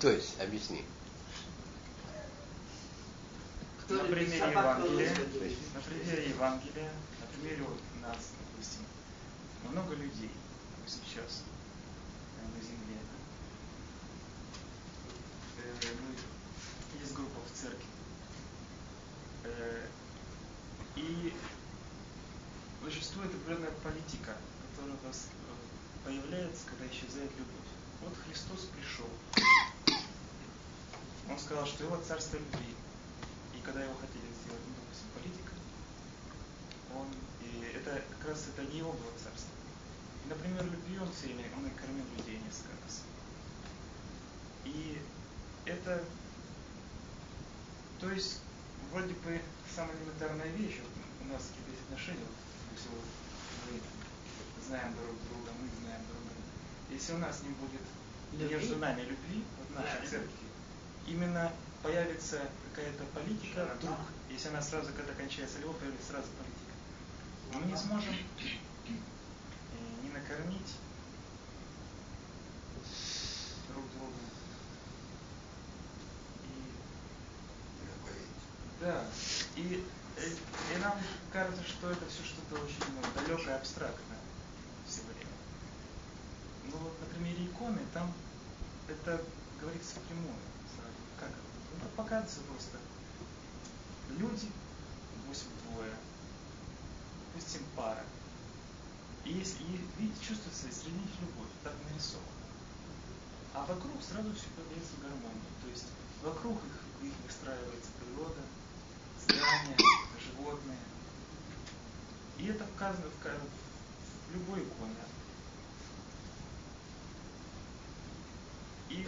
То есть, объясни. Кто на примере Евангелия, на примере Евангелия, на примере вот нас, допустим, много людей сейчас на земле. Э, мы- есть группа в церкви. Э, И существует определенная политика, которая у нас э, появляется, когда исчезает любовь. Вот Христос пришел. Он сказал, что его царство любви. И когда его хотели сделать, ну, допустим, политиком, он, и это как раз это не его было царство. Например, любви он все время, он и кормил людей несколько раз. И это, то есть, вроде бы самая элементарная вещь. Вот у нас какие-то есть отношения, вот, вот мы знаем друг друга, мы знаем друг друга. Если у нас не будет Любви? между нами любви, вот нашей Правильно. церкви, именно появится какая-то политика Да. вдруг. Если она сразу, когда кончается любовь, появится сразу политика. Мы не сможем накормить друг друга. И да, и, э, и нам кажется, что это все что-то очень ну, далекое, абстрактное все время. Ну вот на примере иконы, там это говорится прямую сразу. Как это? Ну, Это показывается просто. Люди, допустим, двое, допустим, пара. И, есть, и видите, чувствуется среди любовь, так нарисовано. А вокруг сразу все появляется гармония. То есть вокруг их, их выстраивается природа, здания, животные. И это показано в, в любой иконе. И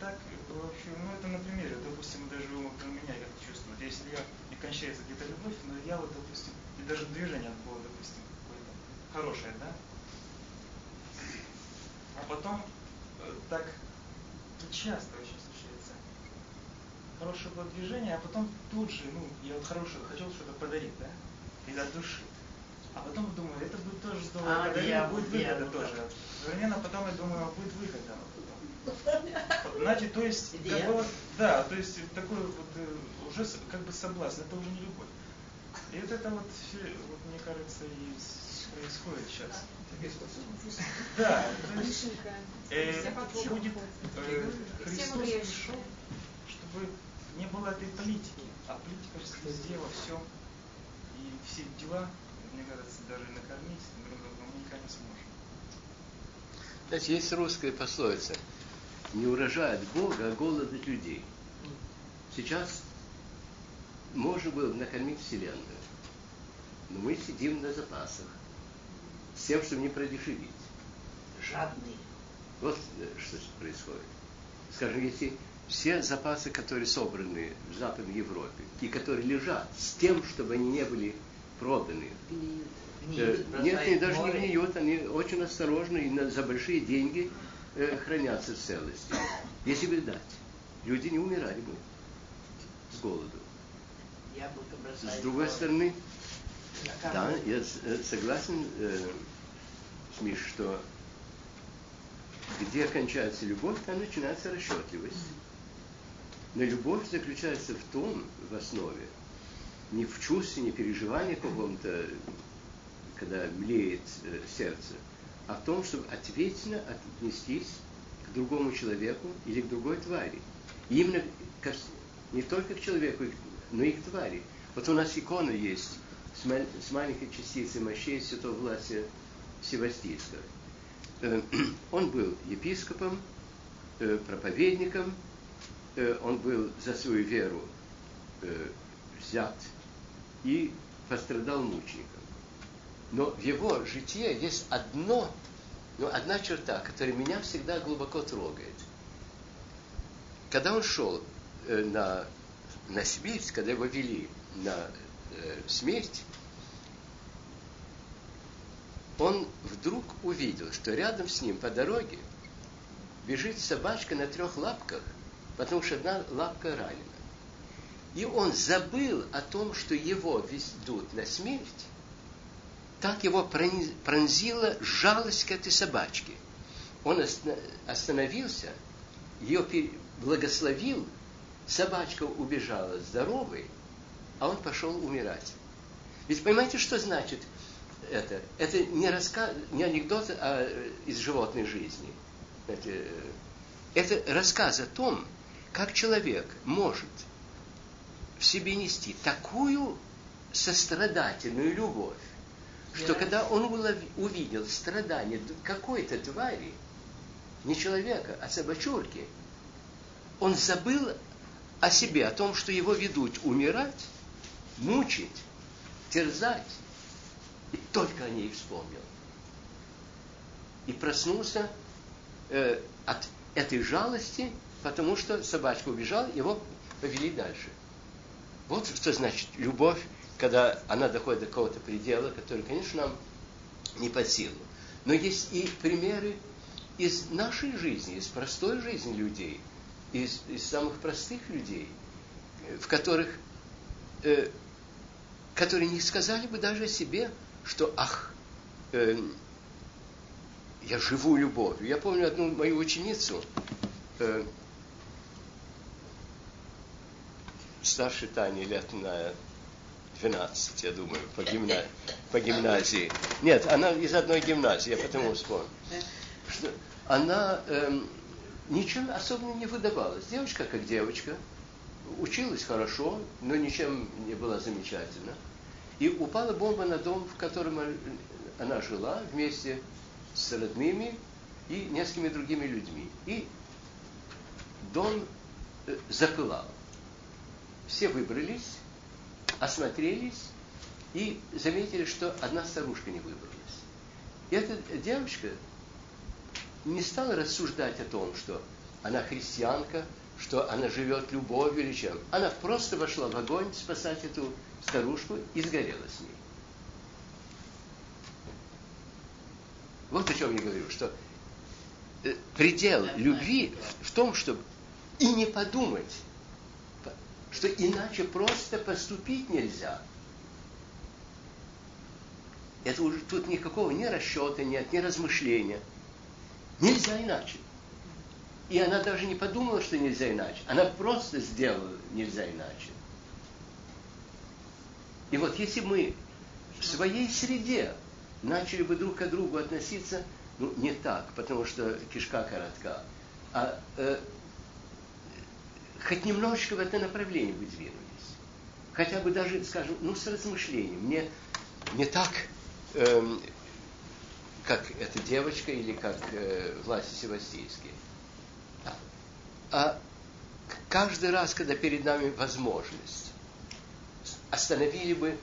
так, вообще, ну это на примере, допустим, даже у меня как чувствую, если я, и кончается где-то любовь, но я вот, допустим, и даже движение было, допустим, хорошее, да? А потом э, так тут часто очень случается. Хорошее было движение, а потом тут же, ну, я вот хорошее хотел что-то подарить, да? Из от души. А потом думаю, это будет тоже здорово А, подарить, дьявол, будет выгода дьявол, тоже. да. Современно потом я думаю, а будет выгода. Значит, то есть, как Дьявол. бы вот, да, то есть такой вот э, уже как бы соблазн, это уже не любовь. И вот это вот, все, вот мне кажется, и с- происходит сейчас. Да, то есть э, будет э, Христос пришел, чтобы не было этой политики, а политика же везде, во всем. И все дела, мне кажется, даже накормить друг друга мы никогда не сможем. Знаете, есть русская пословица. Не урожай от Бога, а голод от людей. Сейчас можно было бы накормить Вселенную. Но мы сидим на запасах. Тем, чтобы не продешевить. Жадные. Вот э, что происходит. Скажем, если все запасы, которые собраны в Западной Европе и которые лежат с тем, чтобы они не были проданы, Гниют. Э, Гниют, Нет, они даже не море. гниют, они очень осторожно и на- за большие деньги э, хранятся в целости. Если бы дать, люди не умирали бы с голоду. С другой стороны, да, я э, согласен э, Миш, что где кончается любовь, там начинается расчетливость. Но любовь заключается в том, в основе, не в чувстве, не переживании каком-то, когда млеет э, сердце, а в том, чтобы ответственно отнестись к другому человеку или к другой твари. И именно вс- не только к человеку, к- но и к твари. Вот у нас икона есть с, мал- с маленькой частицей мощей святого Власия Севастийского. Э, Он был епископом, э, проповедником, э, он был за свою веру взят и пострадал мучеником. Но в его житии есть одно, ну, одна черта, которая меня всегда глубоко трогает. Когда он шел на, на смерть, когда его вели на смерть, он вдруг увидел, что рядом с ним по дороге бежит собачка на трех лапках, потому что одна лапка ранена. И он забыл о том, что его везут на смерть. Так его пронзила жалость к этой собачке. Он оста- остановился, ее благословил, собачка убежала здоровой, а он пошел умирать. Ведь понимаете, что значит это? Это не, раска... не анекдот а, э, из животной жизни. Знаете, э, это рассказ о том, как человек может в себе нести такую сострадательную любовь, что когда он увидел страдания д- какой-то твари, не человека, а собачурки, он забыл о себе, о том, что его ведут умирать, мучить, терзать, и только о ней вспомнил. И проснулся э, от этой жалости, потому что собачка убежала, его повели дальше. Вот что значит любовь, когда она доходит до какого-то предела, который, конечно, нам не под силу. Но есть и примеры из нашей жизни, из простой жизни людей, из, из самых простых людей, в которых, э, которые не сказали бы даже о себе, что ах, э, я живу любовью. Я помню одну мою ученицу, э, старше Тани лет на 12, я думаю, по, гимна... по гимназии. Нет, она из одной гимназии, я потому вспомнил. Что она эм, ничем особенно не выдавалась. Девочка как девочка, училась хорошо, но ничем не была замечательна. И упала бомба на дом, в котором она жила вместе с родными и несколькими другими людьми. И дом э, запылал. Все выбрались, осмотрелись и заметили, что одна старушка не выбралась. И эта девочка не стала рассуждать о том, что она христианка, что она живет любовью или чем. Она просто вошла в огонь спасать эту старушку и сгорела с ней. Вот о чем я говорю, что э, предел любви в том, чтобы и не подумать, что иначе просто поступить нельзя. Это уже тут никакого ни расчета нет, ни размышления. Нельзя иначе. И она даже не подумала, что нельзя иначе. Она просто сделала нельзя иначе. И вот если мы в своей среде начали бы друг к другу относиться, ну, не так, потому что кишка коротка, а э, хоть немножечко в это направление бы двинулись. Хотя бы даже, скажем, ну, с размышлением. Не, не так, эм, как эта девочка или как э, власти севастийские. А, а каждый раз, когда перед нами возможность, остановили бы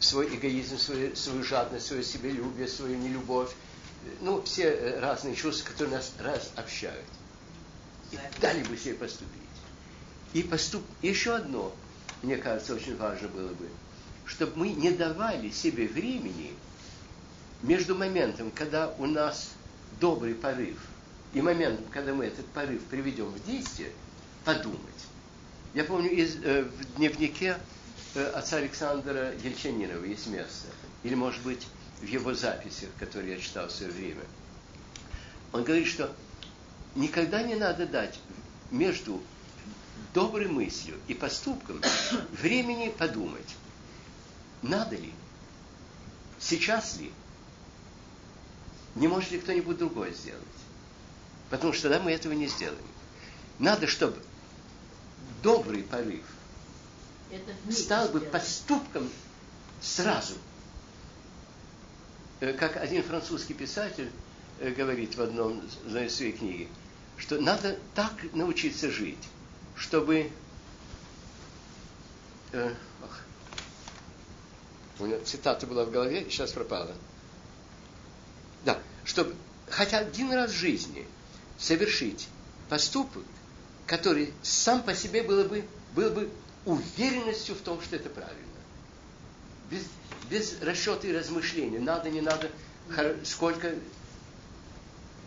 свой эгоизм, свою, свою жадность, свое себелюбие, свою нелюбовь, ну, все э, разные чувства, которые нас раз общают. И дали бы себе поступить. И поступ... еще одно, мне кажется, очень важно было бы, чтобы мы не давали себе времени между моментом, когда у нас добрый порыв, и моментом, когда мы этот порыв приведем в действие, подумать. Я помню из, э, в дневнике отца Александра Ельчанинова есть место, или, может быть, в его записях, которые я читал в свое время. Он говорит, что никогда не надо дать между доброй мыслью и поступком времени подумать, надо ли, сейчас ли, не может ли кто-нибудь другой сделать. Потому что тогда мы этого не сделаем. Надо, чтобы добрый порыв стал бы поступком сразу. Э, как один французский писатель э, говорит в одном из своей книги, что надо так научиться жить, чтобы э, у меня цитата была в голове, сейчас пропала. Да, чтобы хотя один раз в жизни совершить поступок, который сам по себе было бы, был бы уверенностью в том, что это правильно. Без, без расчета и размышления. Надо, не надо, сколько...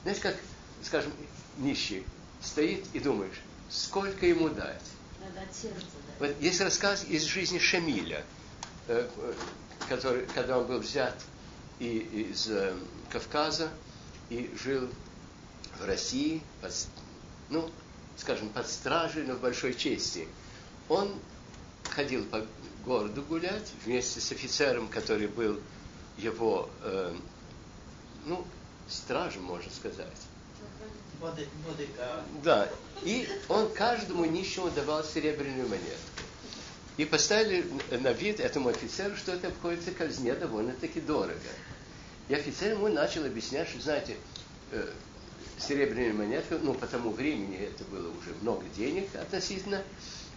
Знаете, как, скажем, нищий стоит и думаешь, сколько ему дать. Надо от сердца дать. Вот есть рассказ из жизни Шамиля, э, который, когда он был взят и, из э, Кавказа и жил в России, под, ну, скажем, под стражей, но в большой чести. Он ходил по городу гулять вместе с офицером, который был его, э, ну, стражем, можно сказать. Боды, боды, Да. И он каждому нищему давал серебряную монетку. И поставили на вид этому офицеру, что это обходится казне довольно-таки дорого. И офицер ему начал объяснять, что, знаете, э, серебряная монетка, ну, по тому времени это было уже много денег относительно,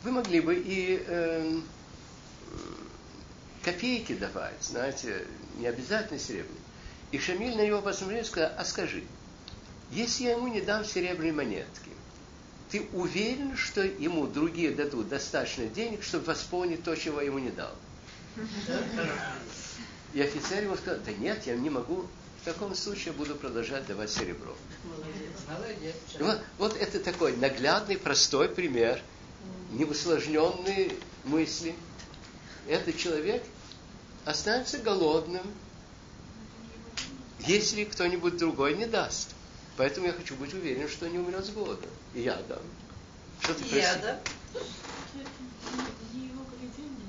вы могли бы и э, копейки давать, знаете, не обязательно серебряные. И Шамиль на него посмотрел и сказал, а скажи, если я ему не дам серебряные монетки, ты уверен, что ему другие дадут достаточно денег, чтобы восполнить то, чего ему не дал? И офицер ему сказал, да нет, я не могу, в таком случае буду продолжать давать серебро. Молодец. Вот, вот это такой наглядный, простой пример, неусложненные мысли. Этот человек останется голодным, если кто-нибудь другой не даст. Поэтому я хочу быть уверен, что не умрет с голода. И я дам. Что ты Я, просишь? да? Не его поведение.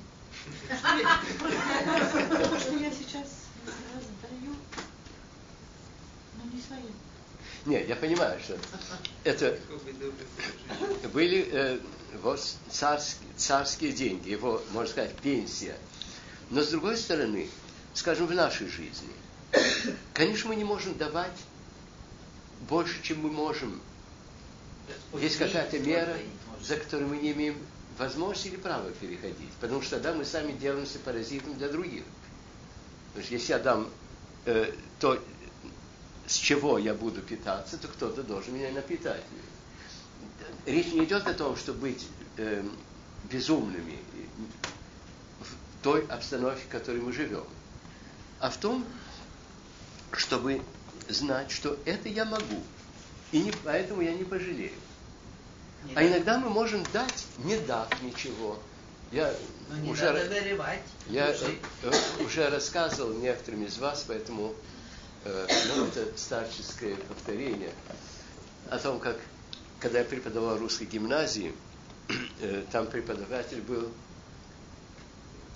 Потому что я сейчас раздаю, но не своим. Нет, я понимаю, что это были э, вот царские, царские деньги, его, можно сказать, пенсия. Но с другой стороны, скажем, в нашей жизни, конечно, мы не можем давать больше, чем мы можем. Есть какая-то мера, за которую мы не имеем возможности или права переходить. Потому что тогда мы сами делаемся паразитом для других. Потому что если я дам э, то, с чего я буду питаться, то кто-то должен меня напитать. Речь не идет о том, чтобы быть э, безумными в той обстановке, в которой мы живем, а в том, чтобы знать, что это я могу, и не, поэтому я не пожалею. Не А иногда мы можем дать, не дав ничего. Я Но не уже, надо вырывать. я души. э, э, уже рассказывал некоторым из вас, поэтому э, ну, это старческое повторение о том, как когда я преподавал в русской гимназии, э, там преподаватель был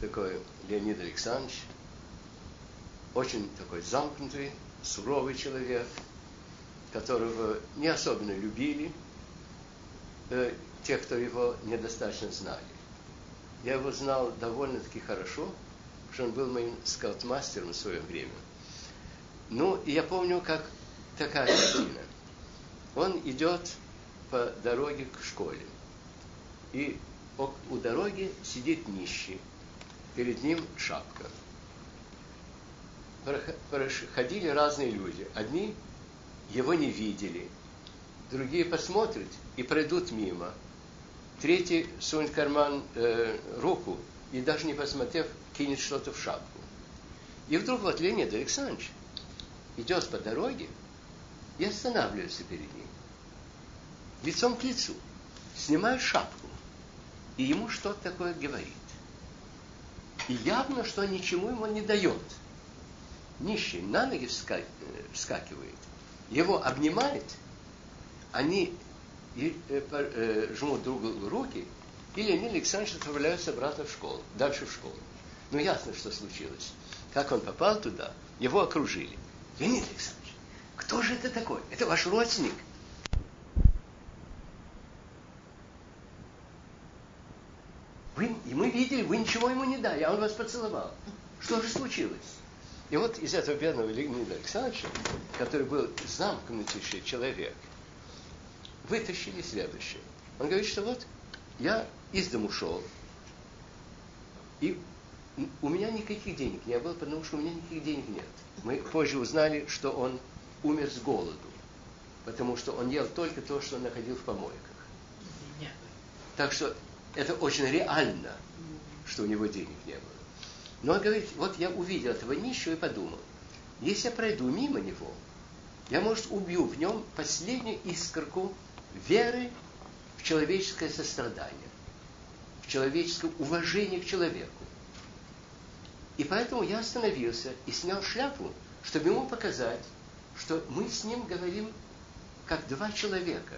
такой Леонид Александрович, очень такой замкнутый, суровый человек, которого не особенно любили э, те, кто его недостаточно знали. Я его знал довольно-таки хорошо, потому что он был моим скаут-мастером в свое время. Ну, и я помню, как такая картина. Он идет по дороге к школе. И у дороги сидит нищий. Перед ним шапка. Проходили разные люди. Одни его не видели, другие посмотрят и пройдут мимо. Третий сунет карман э, руку и даже не посмотрев, кинет что-то в шапку. И вдруг вот Леонид Александрович идет по дороге и останавливается перед ним. Лицом к лицу. Снимает шапку. И ему что-то такое говорит. И явно, что ничему ему не дает. Нищий на ноги э, вскакивает. Его обнимает. Они э, э, жмут друг другу руки, и Леонид Александрович отправляется обратно в школу, дальше в школу. Ну, ясно, что случилось. Как он попал туда, его окружили. Леонид Александрович, кто же это такой? Это ваш родственник? Вы, и мы видели, вы ничего ему не дали, а он вас поцеловал. Что же случилось? И вот из этого бедного Леонида Александровича, который был замкнутейший человек, вытащили следующее. Он говорит, что вот я из дому шел, и у меня никаких денег не было, потому что у меня никаких денег нет. Мы позже узнали, что он умер с голоду, потому что он ел только то, что находил в помойках. Так что это очень реально, что у него денег не было. Но он говорит, вот я увидел этого нищего и подумал, если я пройду мимо него, я, может, убью в нем последнюю искорку веры в человеческое сострадание, в человеческое уважение к человеку. И поэтому я остановился и снял шляпу, чтобы ему показать, что мы с ним говорим как два человека.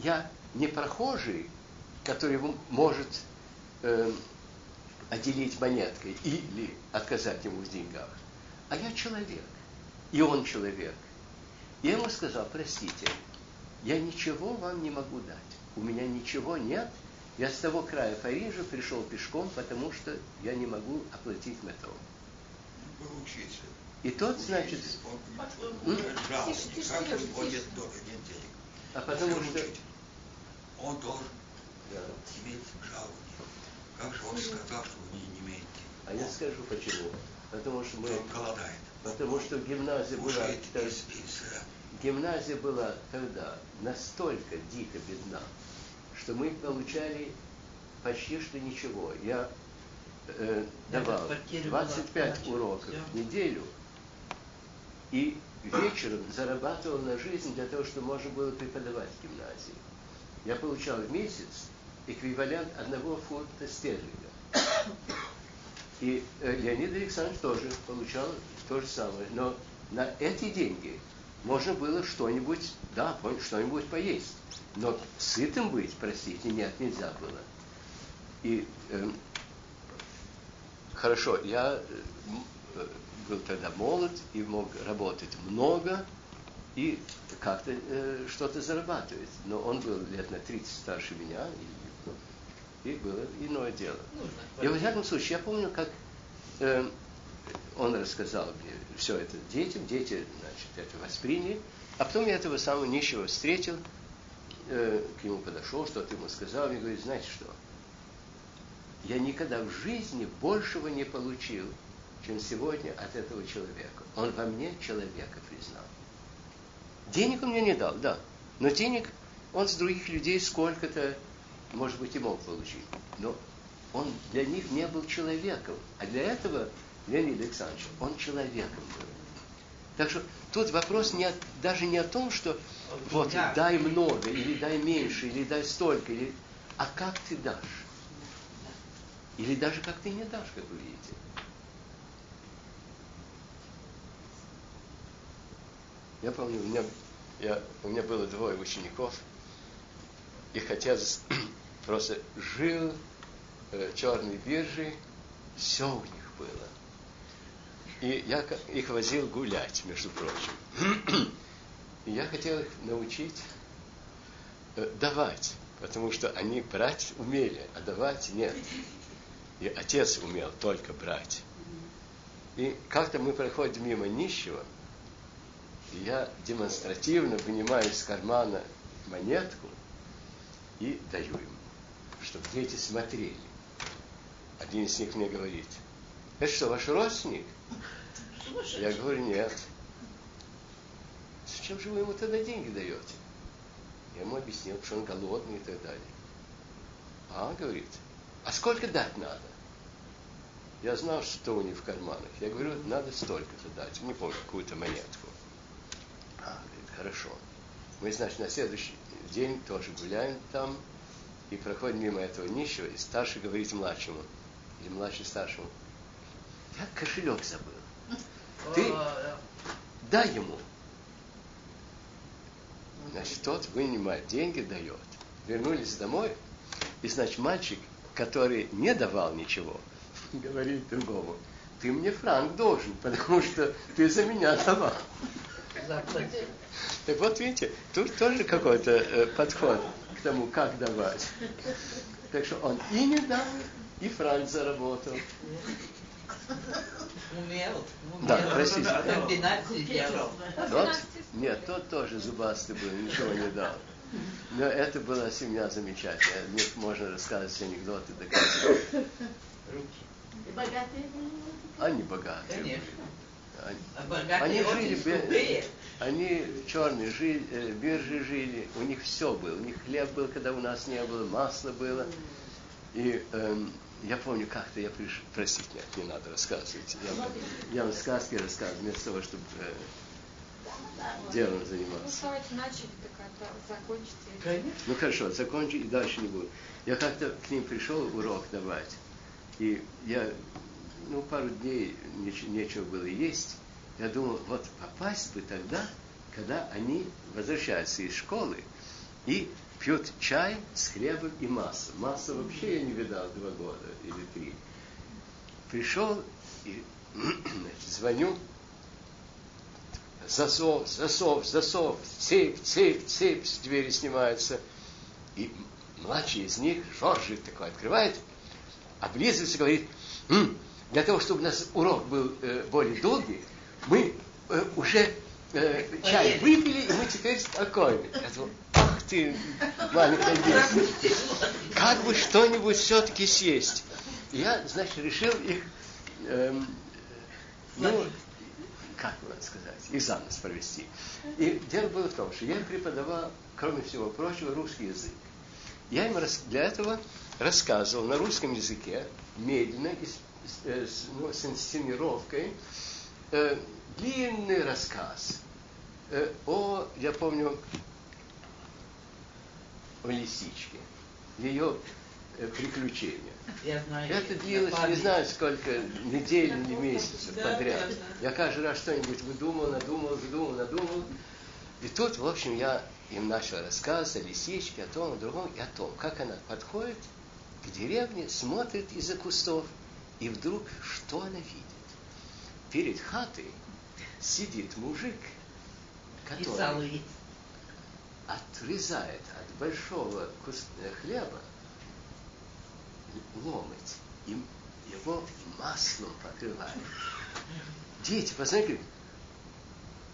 Я не прохожий, который может э, отделить монеткой или отказать ему в деньгах, а я человек, и он человек. Я ему сказал, простите, я ничего вам не могу дать. У меня ничего нет. Я с того края Парижа пришел пешком, потому что я не могу оплатить метро. И тот, значит, Он Тише, тише, как он нет денег. а потому что... Он должен Да. иметь жалование. Как же он сказал, что вы не имеете? А я скажу почему. Потому что мы... Он голодает. Потому что гимназия была... Из, из э, Гимназия была тогда настолько дико бедна, что мы получали почти что ничего. Я э, давал 25 уроков в неделю и вечером зарабатывал на жизнь для того, чтобы можно было преподавать в гимназии. Я получал в месяц эквивалент одного фунта стерлинга. И э, Леонид Александрович тоже получал то же самое. Но на эти деньги можно было что-нибудь, да, что-нибудь поесть. Но сытым быть, простите, нет, нельзя было. И э, хорошо, я э, был тогда молод и мог работать много и как-то э, что-то зарабатывать. Но он был лет на 30 старше меня, и, было иное дело. И во всяком случае, я помню, как э, он рассказал мне все это детям, дети, значит, это восприняли. А потом я этого самого нищего встретил, э, к нему подошел, что-то ему сказал, и говорит, знаете что, я никогда в жизни большего не получил, чем сегодня от этого человека. Он во мне человека признал. Денег он мне не дал, да. Но денег он с других людей сколько-то, может быть, и мог получить. Но он для них не был человеком. А для этого Леонид Александрович, он человеком был. Так что тут вопрос не, даже не о том, что вот дай много, или дай меньше, или дай столько, или, а как ты дашь. Или даже как ты не дашь, как вы видите. Я помню, у меня, я, у меня было двое учеников, их отец просто жил э, черной биржей, все у них было. И я их возил гулять, между прочим. И я хотел их научить э, давать, потому что они брать умели, а давать нет. И отец умел только брать. И как-то мы проходим мимо нищего, и я демонстративно вынимаю из кармана монетку и даю им, чтобы дети смотрели. Один из них мне говорит, это что, ваш родственник? Я говорю, нет. Зачем же вы ему тогда деньги даете? Я ему объяснил, что он голодный и так далее. А, говорит, а сколько дать надо? Я знал, что у них в карманах. Я говорю, надо столько-то дать. Не помню, какую-то монетку. А, говорит, хорошо. Мы, значит, на следующий день тоже гуляем там и проходим мимо этого нищего, и старший говорит младшему, или младший старшему, я кошелек забыл. Ты дай ему. Значит, тот вынимает деньги, дает. Вернулись домой, и, значит, мальчик, который не давал ничего, говорит другому, ты мне франк должен, потому что ты за меня давал. Так вот, видите, тут тоже какой-то э, подход к тому, как давать. Так что он и не дал, и франк заработал. Умел. умел. Да, простите. Комбинации делал. Тот? Нет, тот тоже зубастый был, ничего не дал. Но это была семья замечательная. Мне можно рассказывать анекдоты, доказывать. Богатые были? Они богатые. Конечно. Они, А богатые они очень жили, бе- они черные жили, э, биржи жили, у них все было. У них хлеб был, когда у нас не было, масло было. И эм, я помню, как-то я пришел, простите, нет, не надо рассказывать. Я, я вам сказки рассказываю, вместо того, чтобы э, делом Ну, заниматься. давайте начали, так закончите. Конечно. Ну хорошо, закончу и дальше не буду. Я как-то к ним пришел урок давать, и я, ну, пару дней неч- нечего было есть. Я думал, вот попасть бы тогда, когда они возвращаются из школы и пьют чай с хлебом и маслом. Масла вообще я не видал два года или три. Пришел и значит, звоню, засов, засов, засов, цепь, цепь, цепь, с двери снимается. И младший из них, Жоржик такой, открывает, облизывается и говорит, «М, для того, чтобы у нас урок был э, более долгий, мы э, уже э, чай выпили, и мы теперь спокойны. Я думаю, ах ты, маленькая девочка, как бы что-нибудь все-таки съесть. И я, значит, решил их, эм, ну, как бы сказать, экзамен провести. И дело было в том, что я преподавал, кроме всего прочего, русский язык. Я им для этого рассказывал на русском языке, медленно, с, с, ну, с инсценировкой, э, длинный рассказ э, о, я помню, о лисичке, ее э, приключения. Я знаю. Это длилось не знаю сколько недель или месяцев да, подряд. да, да. Я каждый раз что-нибудь выдумал, надумал, выдумал, надумал. И тут, в общем, я им начал рассказывать о лисичке, о том, о другом, и о том, как она подходит к деревне, смотрит из-за кустов, и вдруг что она видит? Перед хатой сидит мужик, который отрезает от большого хлеба ломоть и его маслом покрывает. Дети, посмотрите,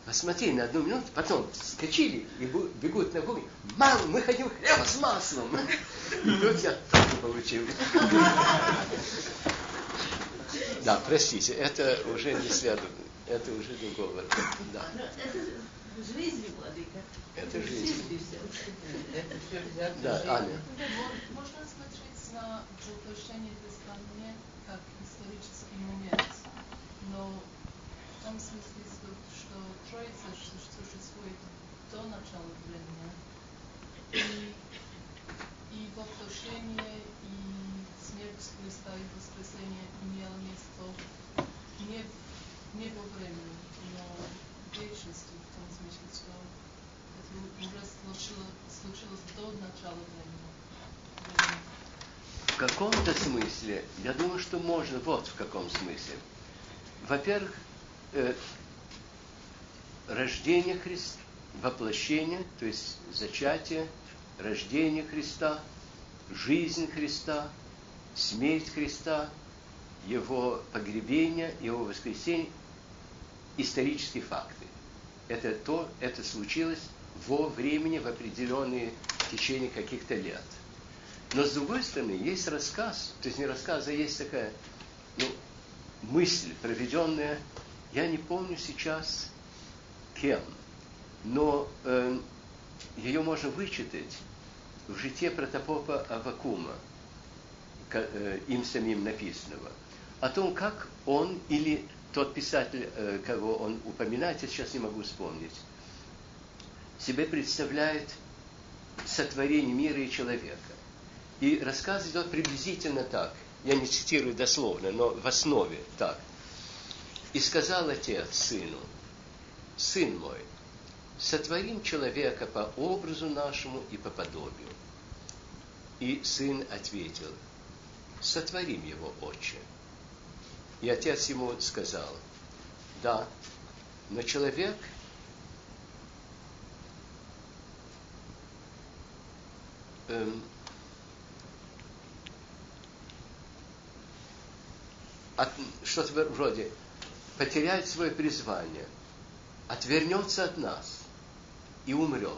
посмотри на одну минуту, потом скочили и бегут на кухню. Мама, мы хотим хлеба с маслом. И тут я тоже получил. Да, простите, это уже не связано, это уже другого. Да, Но это жизнь, владыка. это жизнь. Да. Аня. Можно смотреть на воплощение Христа не как исторический момент, но в том смысле, что, Троица существует до начала времени, и, и воплощение, и смерть Христа, и воскресение имело место не, в- не во времени, в вечности, в том смысле, что это уже случилось, случилось до начала времени. времени. В каком-то смысле, я думаю, что можно, вот в каком смысле. Во-первых, э, рождение Христа, воплощение, то есть зачатие, рождение Христа, жизнь Христа, смерть Христа, его погребение, его воскресение, исторические факты. Это то, это случилось во времени, в определенные течение каких-то лет. Но с другой стороны, есть рассказ, то есть не рассказ, а есть такая ну, мысль, проведенная, я не помню сейчас кем, но э, ее можно вычитать в житие протопопа Авакума, э, им самим написанного, о том, как он или тот писатель, э, кого он упоминает, я сейчас не могу вспомнить, себе представляет сотворение мира и человека. И рассказ идет приблизительно так. Я не цитирую дословно, но в основе так. И сказал отец сыну, сын мой, сотворим человека по образу нашему и по подобию. И сын ответил, сотворим его, отче. И отец ему сказал, да, но человек эм, от, что-то вроде потеряет свое призвание, отвернется от нас и умрет.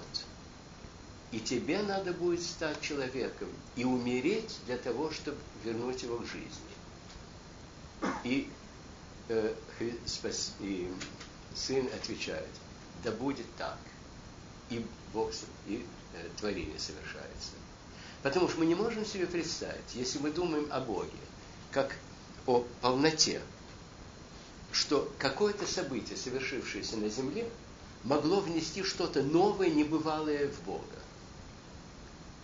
И тебе надо будет стать человеком и умереть для того, чтобы вернуть его к жизни. И, э, спас- и сын отвечает, да будет так. И Бог и э, творение совершается. Потому что мы не можем себе представить, если мы думаем о Боге, как о полноте, что какое-то событие, совершившееся на земле, могло внести что-то новое, небывалое в Бога.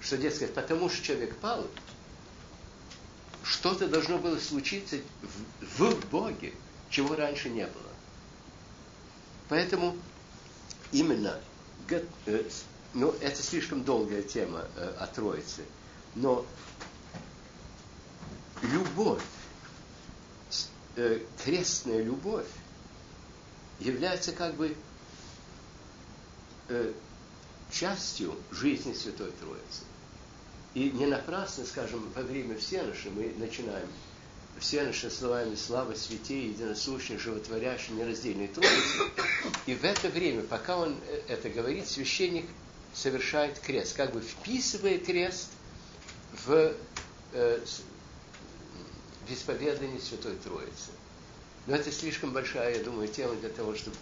Что, дескать, потому что человек пал, что-то должно было случиться в, в Боге, чего раньше не было. Поэтому именно, э, ну, это слишком долгая тема э, о Троице, но любовь, э, крестная любовь является как бы частью жизни Святой Троицы. И не напрасно, скажем, во время всеноши мы начинаем всеноши словами «Слава святей, единосущей, животворящей, нераздельной Троицы». И в это время, пока он э, это говорит, священник совершает крест, как бы вписывая крест в, э, в исповедание Святой Троицы. Но это слишком большая, я думаю, тема для того, чтобы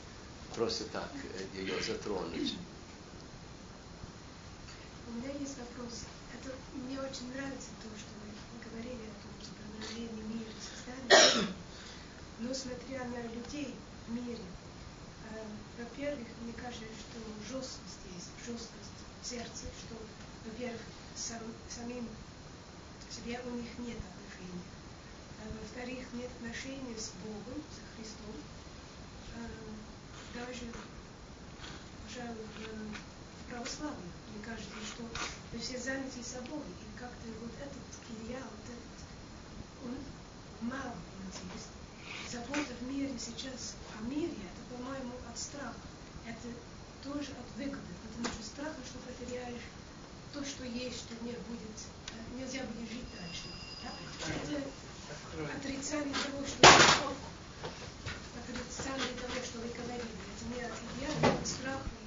просто так э, ее затронуть. У меня есть вопрос. Это мне очень нравится то, что вы говорили о том, что продолжение мира создания. Но смотря на людей в мире, э, во-первых, мне кажется, что жесткость есть, жесткость в сердце, что, во-первых, сам, самим себе у них нет отношений. А во-вторых, нет отношения с Богом, с Христом. Э, даже, пожалуй, в православии, мне кажется, что мы все заняты собой, и как-то вот этот идеал, вот этот, он мало есть. Забота в мире сейчас о мире, это, по-моему, от страха. Это тоже от выгоды, потому что страха, что потеряешь то, что есть, что не будет, э, нельзя будет жить дальше. Да? Это отрицание того, что отрицание того, что вы говорили. Это не от идеала, от страха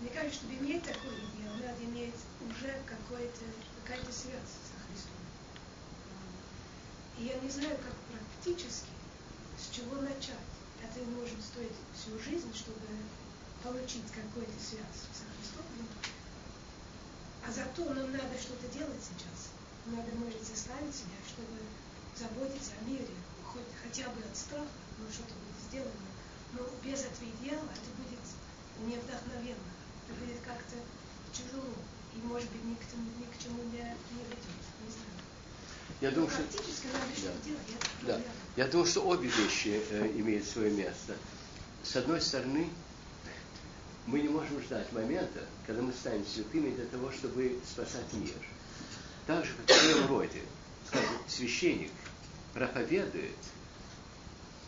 мне кажется, чтобы иметь такой идеал, надо иметь уже какая-то связь со Христом. И я не знаю, как практически, с чего начать. Это может стоить всю жизнь, чтобы получить какую-то связь со Христом. А зато нам надо что-то делать сейчас. Надо, может, заставить себя, чтобы заботиться о мире, хоть хотя бы от страха, но что-то будет сделано. Но без этого идеала это будет невдохновенно. Это будет как-то тяжело. И, может быть, ни к, ни к чему не, не ведет. Не знаю. Я думаю, что... Да. Я думаю, что обе вещи э, имеют свое место. С одной стороны, мы не можем ждать момента, когда мы станем святыми для того, чтобы спасать мир. Так же, как в своем роде, скажем, священник проповедует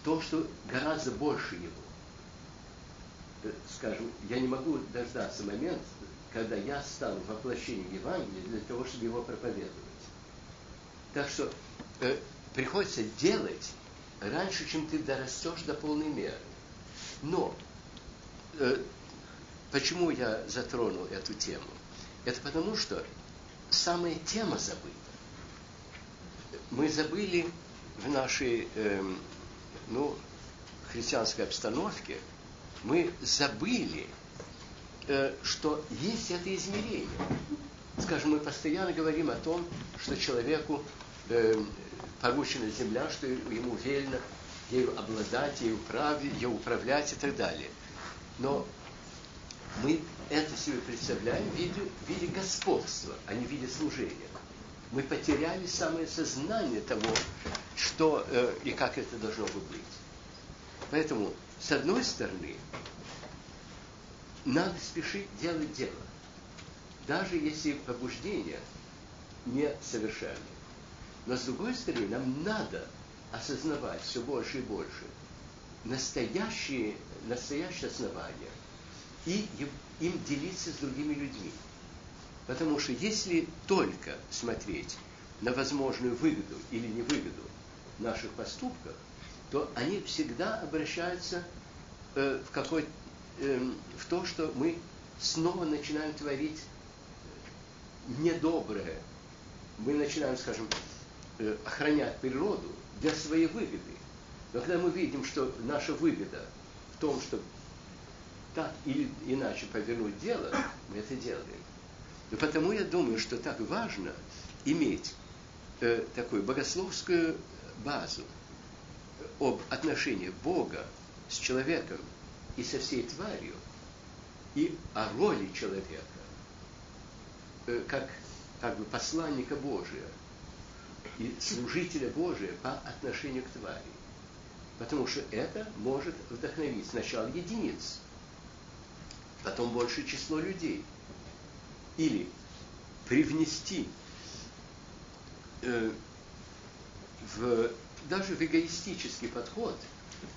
то, что гораздо больше его. Э, скажем, я не могу дождаться момента, когда я стану воплощением Евангелия для того, чтобы его проповедовать. Так что э, приходится делать раньше, чем ты дорастешь до полной меры. Но э, почему я затронул эту тему? Это потому, что самая тема забыта. Мы забыли в нашей э, ну, христианской обстановке, мы забыли, э, что есть это измерение. Скажем, мы постоянно говорим о том, что человеку э, поручена земля, что ему велено ею обладать, ею, управ... ею управлять и так далее. Но мы это себе представляем в виде, в виде господства, а не в виде служения. Мы потеряли самое сознание того, что э, и как это должно бы быть. Поэтому, с одной стороны, надо спешить делать дело, даже если побуждение не совершенное. Но с другой стороны, нам надо осознавать все больше и больше настоящие, настоящие основания и им делиться с другими людьми. Потому что если только смотреть на возможную выгоду или невыгоду наших поступков, то они всегда обращаются э, в, какой, э, в то, что мы снова начинаем творить недоброе. Мы начинаем, скажем, Э, охранять природу для своей выгоды. Но когда мы видим, что наша выгода в том, что так или иначе повернуть дело, мы это делаем. И потому я думаю, что так важно иметь э, такую богословскую базу об отношении Бога с человеком и со всей тварью, и о роли человека, э, как, как бы посланника Божия – и служителя Божия по отношению к твари. Потому что это может вдохновить сначала единиц, потом большее число людей. Или привнести э, в, даже в эгоистический подход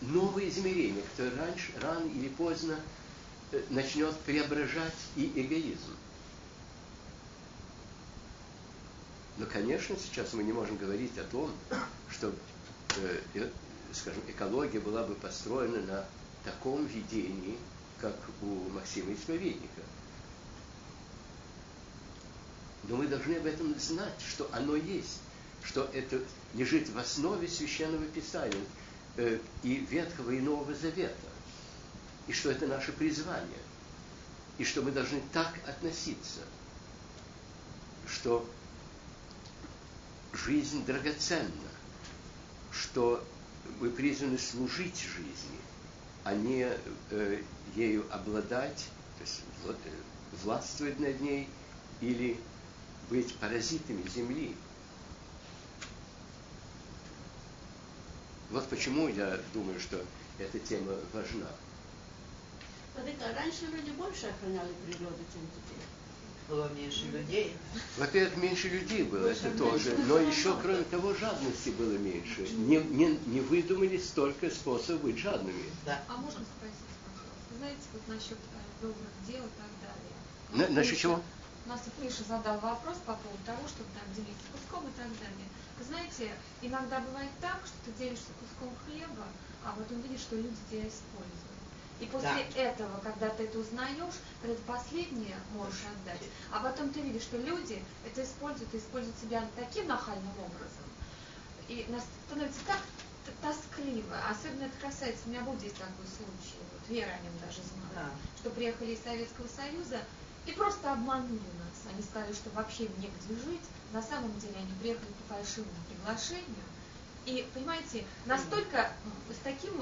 новые измерения, которые раньше, рано или поздно э, начнет преображать и эгоизм. Но, конечно, сейчас мы не можем говорить о том, что, э, э, скажем, экология была бы построена на таком видении, как у Максима Исповедника. Но мы должны об этом знать, что оно есть, что это лежит в основе священного писания э, и Ветхого и Нового Завета, и что это наше призвание. И что мы должны так относиться, что жизнь драгоценна, что мы призваны служить жизни, а не э, ею обладать, то есть э, властвовать над ней или быть паразитами земли. Вот почему я думаю, что эта тема важна. Владыка, раньше люди больше охраняли природу, чем теперь. Было меньше людей. Во-первых, меньше людей было, это тоже. Но еще, кроме того, жадности было меньше. Не, не, не выдумали столько способов быть жадными. Да. А можно спросить, пожалуйста, знаете, вот насчет э, добрых дел и так далее. На, насчет Миша- чего? Нас и Миша задал вопрос по поводу того, чтобы там делиться куском и так далее. Вы знаете, иногда бывает так, что ты делишься куском хлеба, а потом видишь, что люди тебя используют. И после этого, когда ты это узнаешь, ты это последнее можешь отдать, а потом ты видишь, что люди это используют и используют себя таким нахальным образом. И нас становится так тоскливо, особенно это касается, у меня был здесь такой случай, вот Вера о нем даже знала, Да. что приехали из Советского Союза и просто обманули нас. Они сказали, что вообще негде жить, на самом деле они приехали по фальшивому приглашению. И, понимаете, настолько с таким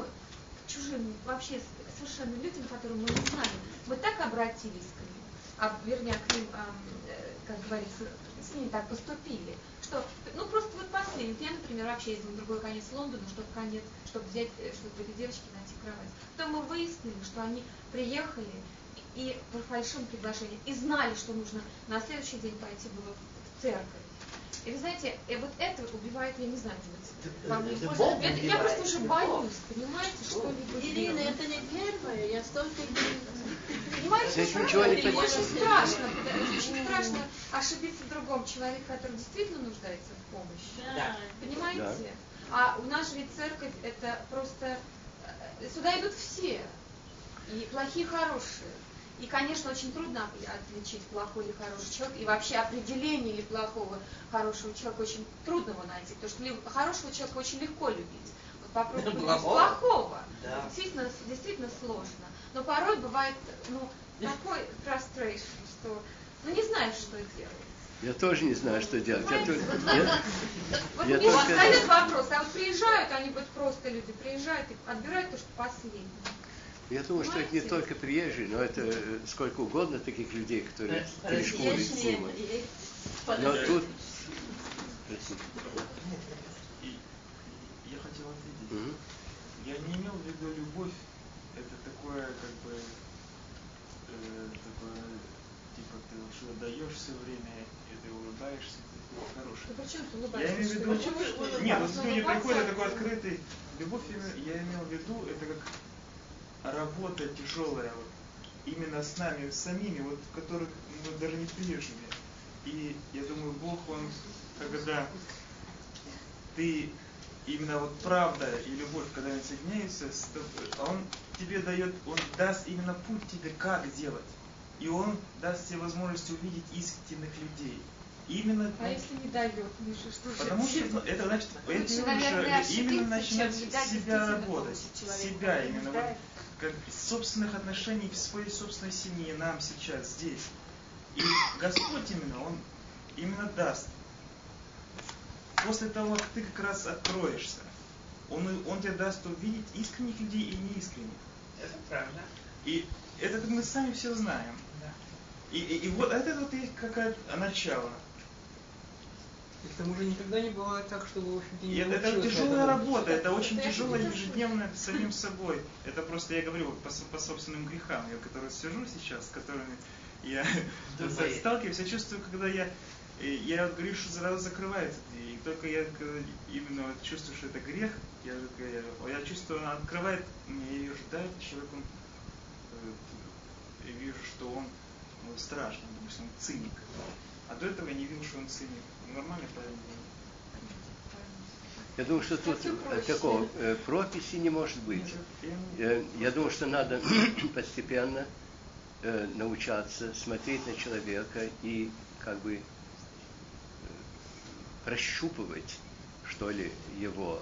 чужим, вообще совершенно людям, которым мы не знали, мы так обратились к ним, а, вернее, к ним, ам, э, как говорится, с ними так поступили, что, ну, просто вот последний, я, например, вообще ездила в другой конец Лондона, чтобы конец, чтобы взять, э, чтобы этой девочке найти кровать. Потом мы выяснили, что они приехали и по фальшивому приглашению, и знали, что нужно на следующий день пойти было в церковь. И вы знаете, и вот это убивает, я не знаю, может быть, вам не это может- Бог это- я просто уже боюсь, понимаете, что-либо Ирина, сделать. это не первое, я столько Понимаете, что ничего не очень страшно, что очень страшно ошибиться в другом человеке, который действительно нуждается в помощи. Да. Понимаете? А у нас же ведь церковь это просто э, сюда идут все. И плохие, и хорошие. И, конечно, очень трудно отличить плохой или хороший человек. И вообще определение или плохого, хорошего человека очень трудно его найти. Потому что хорошего человека очень легко любить. Вот попробуй Плохого? плохого. Да. Действительно, действительно сложно. Но порой бывает, ну, такой frustration, что ну не знаешь, что делать. Я тоже не знаю, что делать. Понимаете, вот я- Вот я мне только- задают вопрос, а вот приезжают, они вот просто люди приезжают и отбирают то, что последнее. Я думаю, что это не только приезжие, но это э, сколько угодно таких людей, которые корешкуют зиму. Но тут... Я хотел ответить. Мгм. Я не имел в виду любовь. Это такое, как бы, э, такое, типа, ты что даешь все время, и ты улыбаешься, ты хороший. При чем ты Я улыбаешься? имею в виду, Почему нет, вот люди приходят такой открытый. Любовь я я имел в виду, это как работа тяжелая, вот, именно с нами самими, вот, в которых мы даже не приезжими. И я думаю, Бог, Он, когда ты именно вот правда и любовь, когда они соединяются, а Он тебе дает, Он даст именно путь тебе, как делать. И Он даст тебе возможность увидеть истинных людей. Именно А если не дает, Миша, что же? Потому что ну, это значит, это уже именно начинать себя работать, себя именно вот. Как из собственных отношений в своей собственной семье, нам сейчас, здесь. И Господь именно, Он именно даст. После того, как ты как раз откроешься, Он, он тебе даст увидеть искренних людей и неискренних. Это правда. И это мы сами все знаем. Да. И, и, и вот это вот есть какое-то начало. И к тому же никогда не бывает так, чтобы, в общем-то, не это, это тяжелая этого. работа, это очень тяжелая ежедневная с самим собой. Это просто я говорю по, по собственным грехам, я которые сижу сейчас, с которыми я сталкиваюсь, я чувствую, когда я и я вот говорю, что сразу закрывается дверь. И только я именно чувствую, что это грех, я, я, я чувствую, она открывает мне, я ее ждаю, человек, он, э, и вижу, что он ну, страшный, допустим, он циник. А до этого я не видел, что он циник. Нормальный парень. Я думаю, что тут такого э, прописи не может быть. Э, Я думаю, что надо постепенно э, научаться смотреть на человека и как бы прощупывать, что ли, его,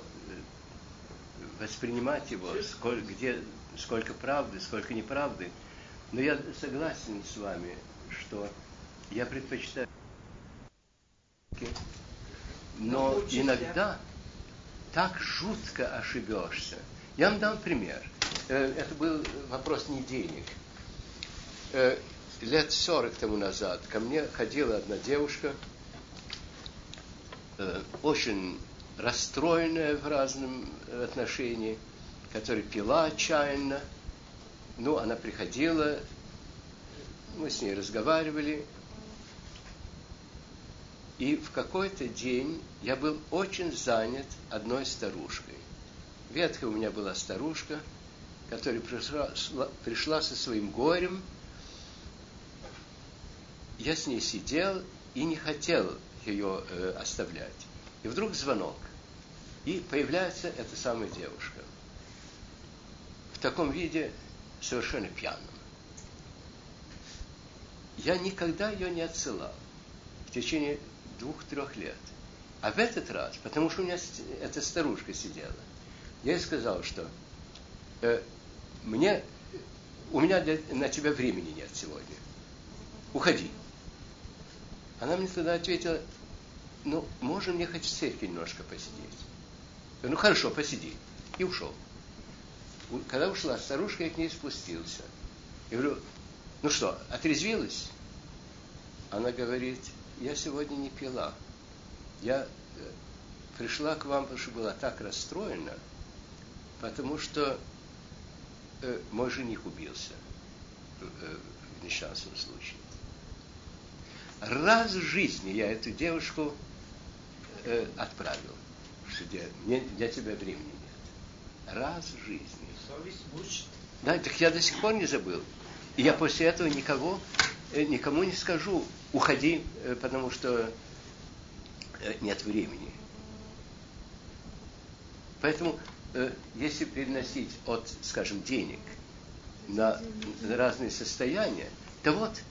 воспринимать его, сколько, где, сколько правды, сколько неправды. Но я согласен с вами, что я предпочитаю но иногда так жутко ошибешься. Я вам дам пример. Э, это был вопрос не денег. Э, лет сорок тому назад ко мне ходила одна девушка, э, очень расстроенная в разном отношении, которая пила отчаянно. Ну, она приходила, мы с ней разговаривали, и в какой-то день я был очень занят одной старушкой. Ветхая у меня была старушка, которая пришла, пришла со своим горем. Я с ней сидел и не хотел ее э, оставлять. И вдруг звонок. И появляется эта самая девушка. В таком виде совершенно пьяном. Я никогда ее не отсылал. В течение двух-трех лет. А в этот раз, потому что у меня эта старушка сидела, я ей сказал, что э, мне, у меня для, на тебя времени нет сегодня. Уходи. Она мне тогда ответила, ну, можно мне хоть в церкви немножко посидеть? Ну, хорошо, посиди. И ушел. Когда ушла старушка, я к ней спустился. Я говорю, ну что, отрезвилась? Она говорит, я сегодня не пила. Я э, пришла к вам, потому что была так расстроена, потому что э, мой жених убился э, в несчастном случае. Раз в жизни я эту девушку э, отправил, что для, мне, для тебя времени нет. Раз в жизни. Совесть мучит. Да, так я до сих пор не забыл. И я после этого никого, э, никому не скажу, уходи, э, потому что э, нет времени. Поэтому, э, если переносить от, скажем, денег на, разные состояния, то вот,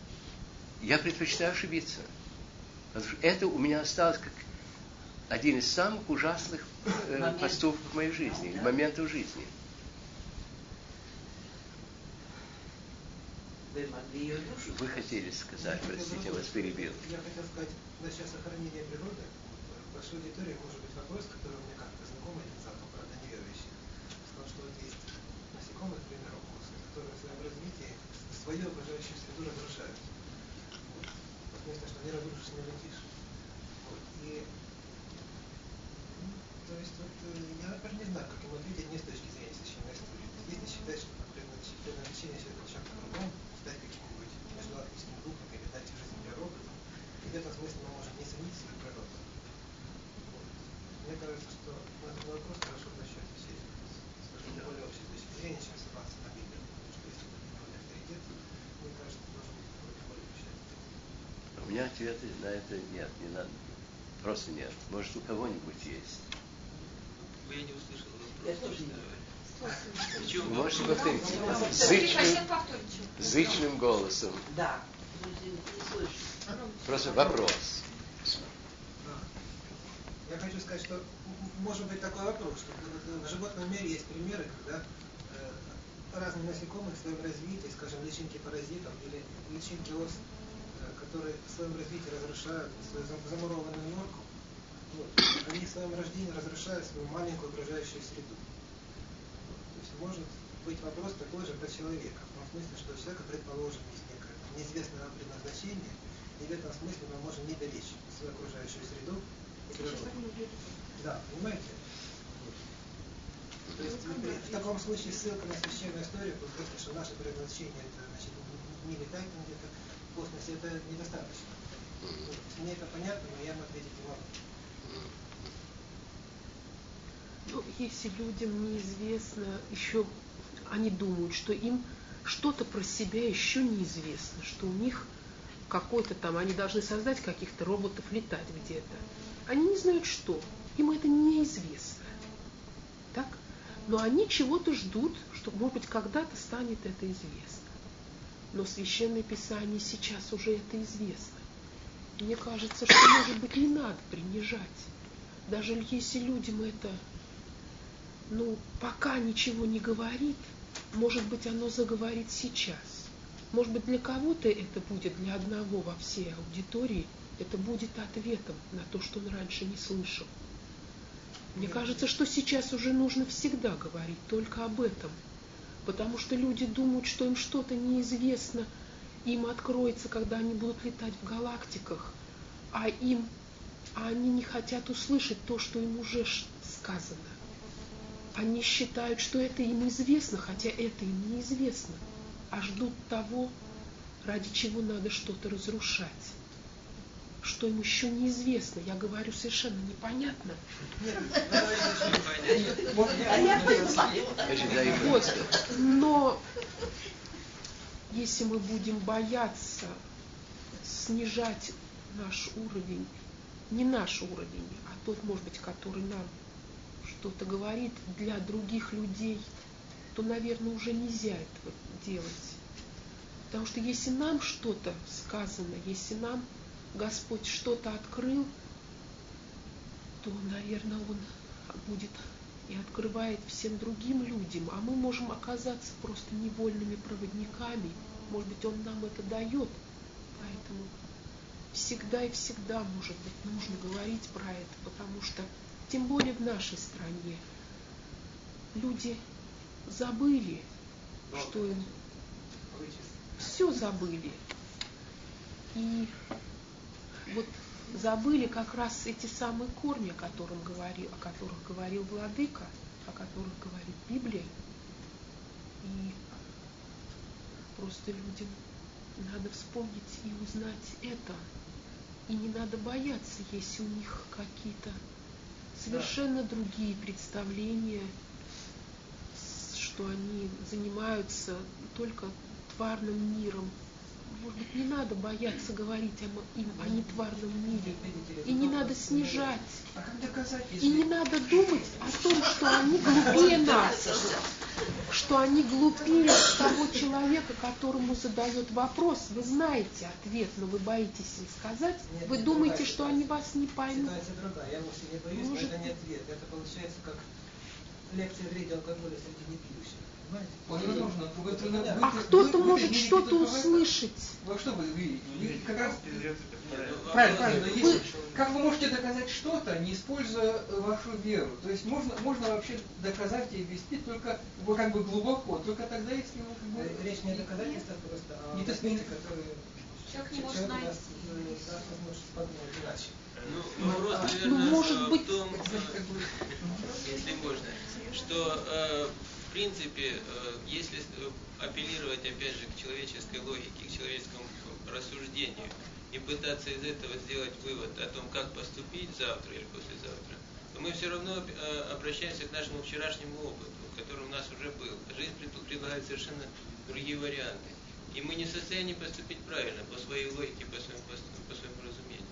я предпочитаю ошибиться. Потому что это у меня осталось как один из самых ужасных э, поступков в моей жизни, моментов жизни. Вы хотели сказать, простите, я вас перебил. Я хотел сказать, насчет сохранения природы, в большой аудитории может быть вопрос, который у меня как-то знакомый один задал, правда, неверующий. Сказал, что вот есть насекомые, к примеру, укусы, которые в своем развитии свою окружающую среду разрушают. Вот. Смысле, что они разрушишь, не летишь. Вот. И ну, то есть вот я, например, не знаю, как ему ответить не с точки зрения священной истории. Если считать, что предназначение человека чем-то другом, стать каким-нибудь межгалактическим духом или дать жизнь для робота, и в этом смысле мы можем не ценить свою природу. Вот. Мне кажется, что на этот вопрос хорошо обращать все, скажем, более общей точки зрения, чем ссылаться на Библию. Потому что если это не авторитет, мне кажется, должен быть какой-то более общий У меня ответа на это нет, не надо. Просто нет. Может, у кого-нибудь есть. Я не услышал вопрос. Я тоже не можете повторить зычным, зычным голосом. Да. Просто вопрос. Я хочу сказать, что может быть такой вопрос, что в животном мире есть примеры, когда э, разные насекомые в своем развитии, скажем, личинки паразитов или личинки ос, э, которые в своем развитии разрушают свою замурованную норку, вот, они в своем рождении разрушают свою маленькую окружающую среду может быть вопрос такой же про человека. В том смысле, что у человека, предположим, есть некое неизвестное предназначение, и в этом смысле мы можем не беречь свою окружающую среду и природу. Да, понимаете? То есть в таком случае ссылка на священную историю, просто что наше предназначение это значит, не летать там где-то в космосе, это недостаточно. Мне это понятно, но я вам ответить не могу. Ну, если людям неизвестно, еще они думают, что им что-то про себя еще неизвестно, что у них какой-то там, они должны создать каких-то роботов, летать где-то. Они не знают что, им это неизвестно. Так? Но они чего-то ждут, что, может быть, когда-то станет это известно. Но Священное Писание сейчас уже это известно. Мне кажется, что, может быть, не надо принижать. Даже если людям это ну, пока ничего не говорит, может быть, оно заговорит сейчас. Может быть, для кого-то это будет, для одного во всей аудитории, это будет ответом на то, что он раньше не слышал. Мне кажется, что сейчас уже нужно всегда говорить только об этом, потому что люди думают, что им что-то неизвестно, им откроется, когда они будут летать в галактиках, а им, а они не хотят услышать то, что им уже сказано. Они считают, что это им известно, хотя это им неизвестно, а ждут того, ради чего надо что-то разрушать что им еще неизвестно. Я говорю совершенно непонятно. Вот. Но если мы будем бояться снижать наш уровень, не наш уровень, а тот, может быть, который нам что-то говорит для других людей, то, наверное, уже нельзя этого делать. Потому что если нам что-то сказано, если нам Господь что-то открыл, то, наверное, Он будет и открывает всем другим людям, а мы можем оказаться просто невольными проводниками. Может быть, Он нам это дает. Поэтому всегда и всегда, может быть, нужно говорить про это, потому что, тем более в нашей стране, люди забыли, что им все забыли. И вот забыли как раз эти самые корни, о, котором говорил, о которых говорил Владыка, о которых говорит Библия. И просто людям надо вспомнить и узнать это. И не надо бояться, если у них какие-то совершенно другие представления, что они занимаются только тварным миром, может быть, не надо бояться говорить о, им о нетварном мире. И не надо снижать. И не надо думать о том, что они глупее нас. Что они глупее того человека, которому задает вопрос. Вы знаете ответ, но вы боитесь им сказать. Вы думаете, что они вас не поймут. Я вовсе не боюсь, Может... это не ответ. Это получается как лекция вреде алкоголя среди непьющих. А кто-то может что-то услышать. Вы что вы видите? Как раз... Правильно, правильно. Вы... Как вы можете доказать что-то, не используя вашу веру? То есть можно, можно вообще доказать и вести только как бы глубоко, только тогда, если вы как бы... Э, речь не о доказательствах просто, а о смене, которые человек не может найти. Даст возможность подумать иначе. Ну, вопрос, наверное, ну, может быть... в том, если можно, что э, принципе, э, если э, апеллировать опять же к человеческой логике, к человеческому рассуждению и пытаться из этого сделать вывод о том, как поступить завтра или послезавтра, то мы все равно э, обращаемся к нашему вчерашнему опыту, который у нас уже был. Жизнь предлагает совершенно другие варианты. И мы не в состоянии поступить правильно, по своей логике, по своему, по своему разумению.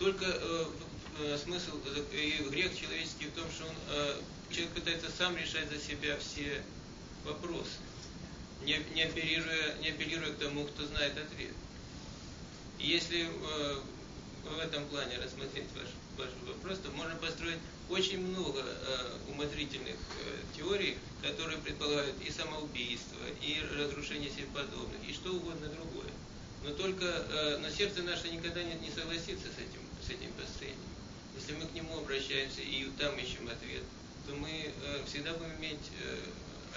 Только э, смысл и грех человеческий в том, что он э, человек пытается сам решать за себя все вопросы, не, не, апеллируя, не апеллируя к тому, кто знает ответ. И если э, в этом плане рассмотреть ваш, ваш вопрос, то можно построить очень много э, умозрительных э, теорий, которые предполагают и самоубийство, и разрушение себе подобных, и что угодно другое. Но только э, но сердце наше никогда не, не согласится с этим, с этим построением. Если мы к нему обращаемся и там ищем ответ, то мы э, всегда будем иметь э,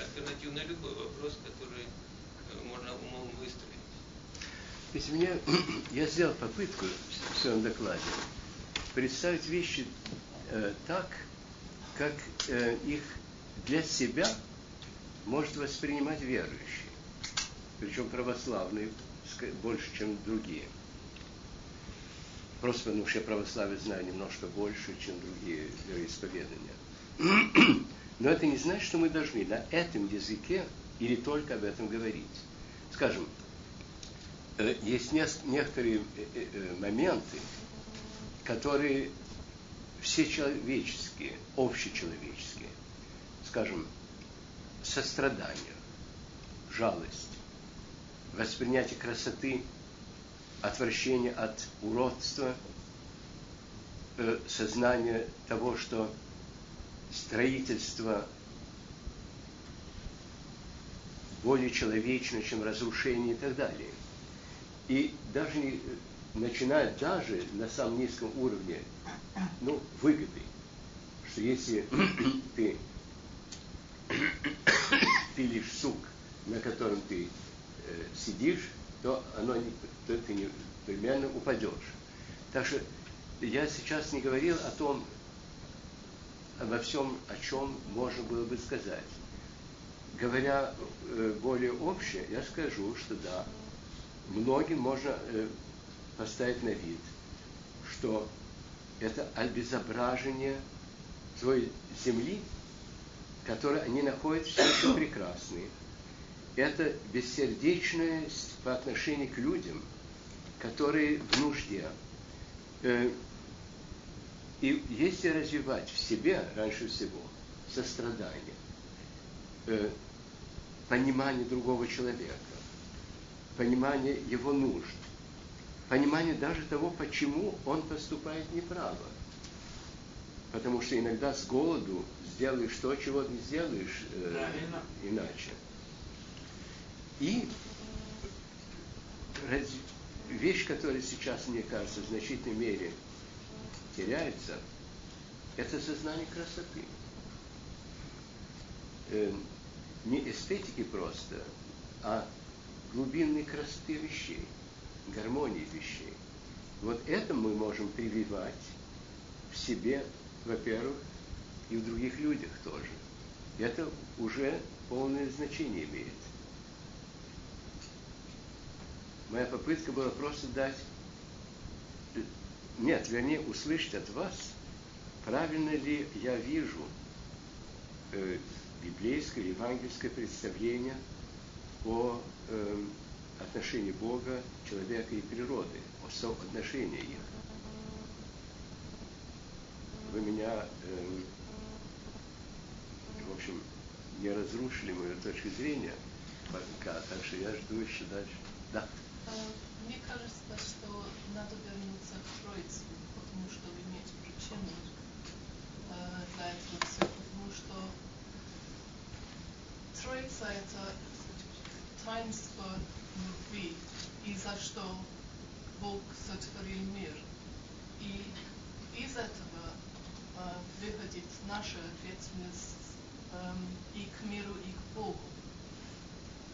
альтернативу на любой вопрос, который э, можно умом выстроить. Есть меня, я сделал попытку в своем докладе представить вещи э, так, как э, их для себя может воспринимать верующий, причем православные больше, чем другие. Просто что я православие знаю немножко больше, чем другие вероисповедания. Но это не значит, что мы должны на этом языке или только об этом говорить. Скажем, э, есть некоторые э, э, моменты, которые все человеческие, общечеловеческие, скажем, сострадание, жалость, воспринятие красоты, отвращение от уродства, сознание того, что строительство более человечно, чем разрушение и так далее. И даже начиная даже на самом низком уровне ну, выгоды, что если ты пилишь сук, на котором ты э, сидишь, то, оно не, то ты непременно упадешь. Так что я сейчас не говорил о том, обо всем, о чем можно было бы сказать. Говоря э, более общее, я скажу, что да, многим можно э, поставить на вид, что это обезображение той земли, которой они находят все это прекрасные. Это бессердечность по отношению к людям, которые в нужде. И если развивать в себе, раньше всего, сострадание, э, понимание другого человека, понимание его нужд, понимание даже того, почему он поступает неправо. Потому что иногда с голоду сделаешь то, чего не сделаешь э, иначе. И раз, вещь, которая сейчас, мне кажется, в значительной мере теряется, это сознание красоты. Э, не эстетики просто, а глубинной красоты вещей, гармонии вещей. Вот это мы можем прививать в себе, во-первых, и в других людях тоже. Это уже полное значение имеет. Моя попытка была просто дать, нет, вернее, услышать от вас, правильно ли я вижу э, библейское, евангельское представление о э, отношении Бога, человека и природы, о соотношении их. Вы меня, э, в общем, не разрушили мою точку зрения пока, так что я жду еще дальше. Да. Мне кажется, что надо вернуться к Троице, потому что иметь причину э, для этого все, потому что Троица это таинство любви и за что Бог сотворил мир. И из этого э, выходит наша ответственность э, и к миру, и к Богу.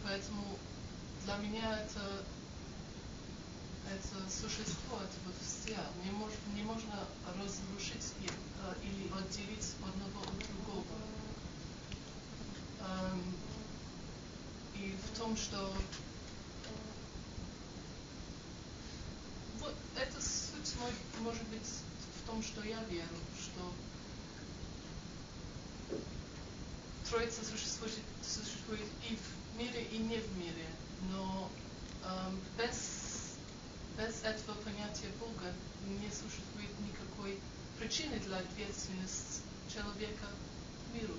Поэтому для меня это, это существо, это все. Не, мож, не можно разрушить их э, или отделить одного от другого. Эм, и в том, что вот это суть мой, может быть в том, что я верю, что Троица существует, существует и в мире, и не в мире, но эм, без, без этого понятия Бога не существует никакой причины для ответственности человека к миру.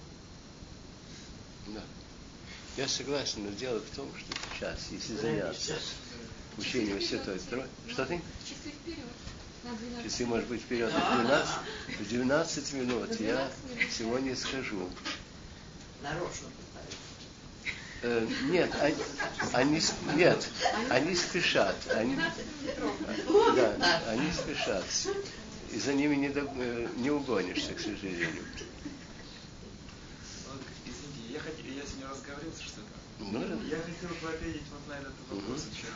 Да. Я согласен, но дело в том, что сейчас, если заняться учением Святой Троицы... Что ты? Часы вперед. Часы, может быть, вперед в 12, в 12 минут. Я сегодня скажу. Нарочно Э, нет, они, они, нет, они спешат. Они, да, они спешат. И за ними не, до, э, не угонишься, к сожалению. Извините, я, хотел, я сегодня разговорился что-то. Ну, я хотел бы ответить вот на этот вопрос, Мгм. еще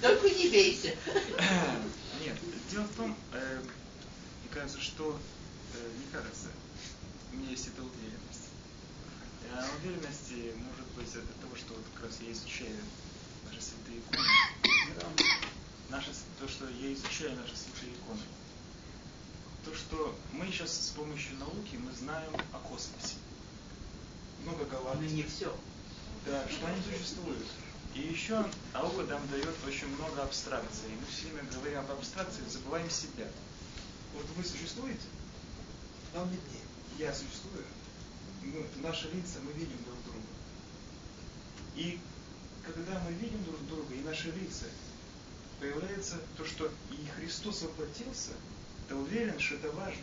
Только не бейся. Нет, дело в том, э, мне кажется, что, э, не кажется, у меня есть эта уверенность. А уверенности может быть от того, что вот как раз я изучаю наши святые иконы. Наши, то, что я изучаю наши святые иконы. То, что мы сейчас с помощью науки мы знаем о космосе. Много Но галактик. не все. Да, что они существуют. И еще наука нам дает очень много абстракций. Мы все время говорим об абстракциях, забываем себя. Вот вы существуете? Вам виднее. Я существую. Мы, наши лица, мы видим друг друга. И когда мы видим друг друга, и наши лица, появляется то, что и Христос воплотился, ты уверен, что это важно.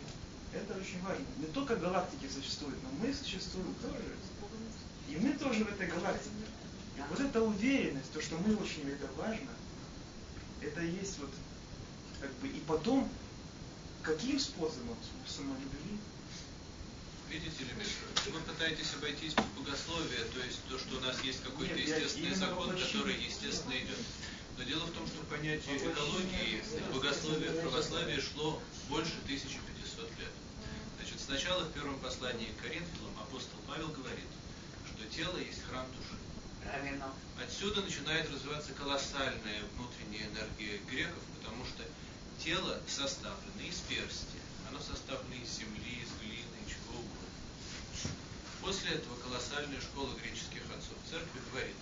важно. Не только галактики существуют, но мы существуем тоже. И мы тоже в этой галактике. И вот эта уверенность, то, что мы очень, это важно, это есть вот, как бы, и потом, каким способом самолюбви? Видите ли, Миша, вы пытаетесь обойтись под богословие, то есть то, что у нас есть какой-то Нет, естественный закон, который естественно идет. Но дело в том, что понятие экологии в православии шло больше 1500 лет. Значит, сначала в первом послании к Коринфянам апостол Павел говорит, что тело есть храм души. Правильно. Отсюда начинает развиваться колоссальная внутренняя энергия греков, потому что тело составлено из персти, оно составлено из земли, из глины, чего угодно. После этого колоссальная школа греческих отцов церкви говорит,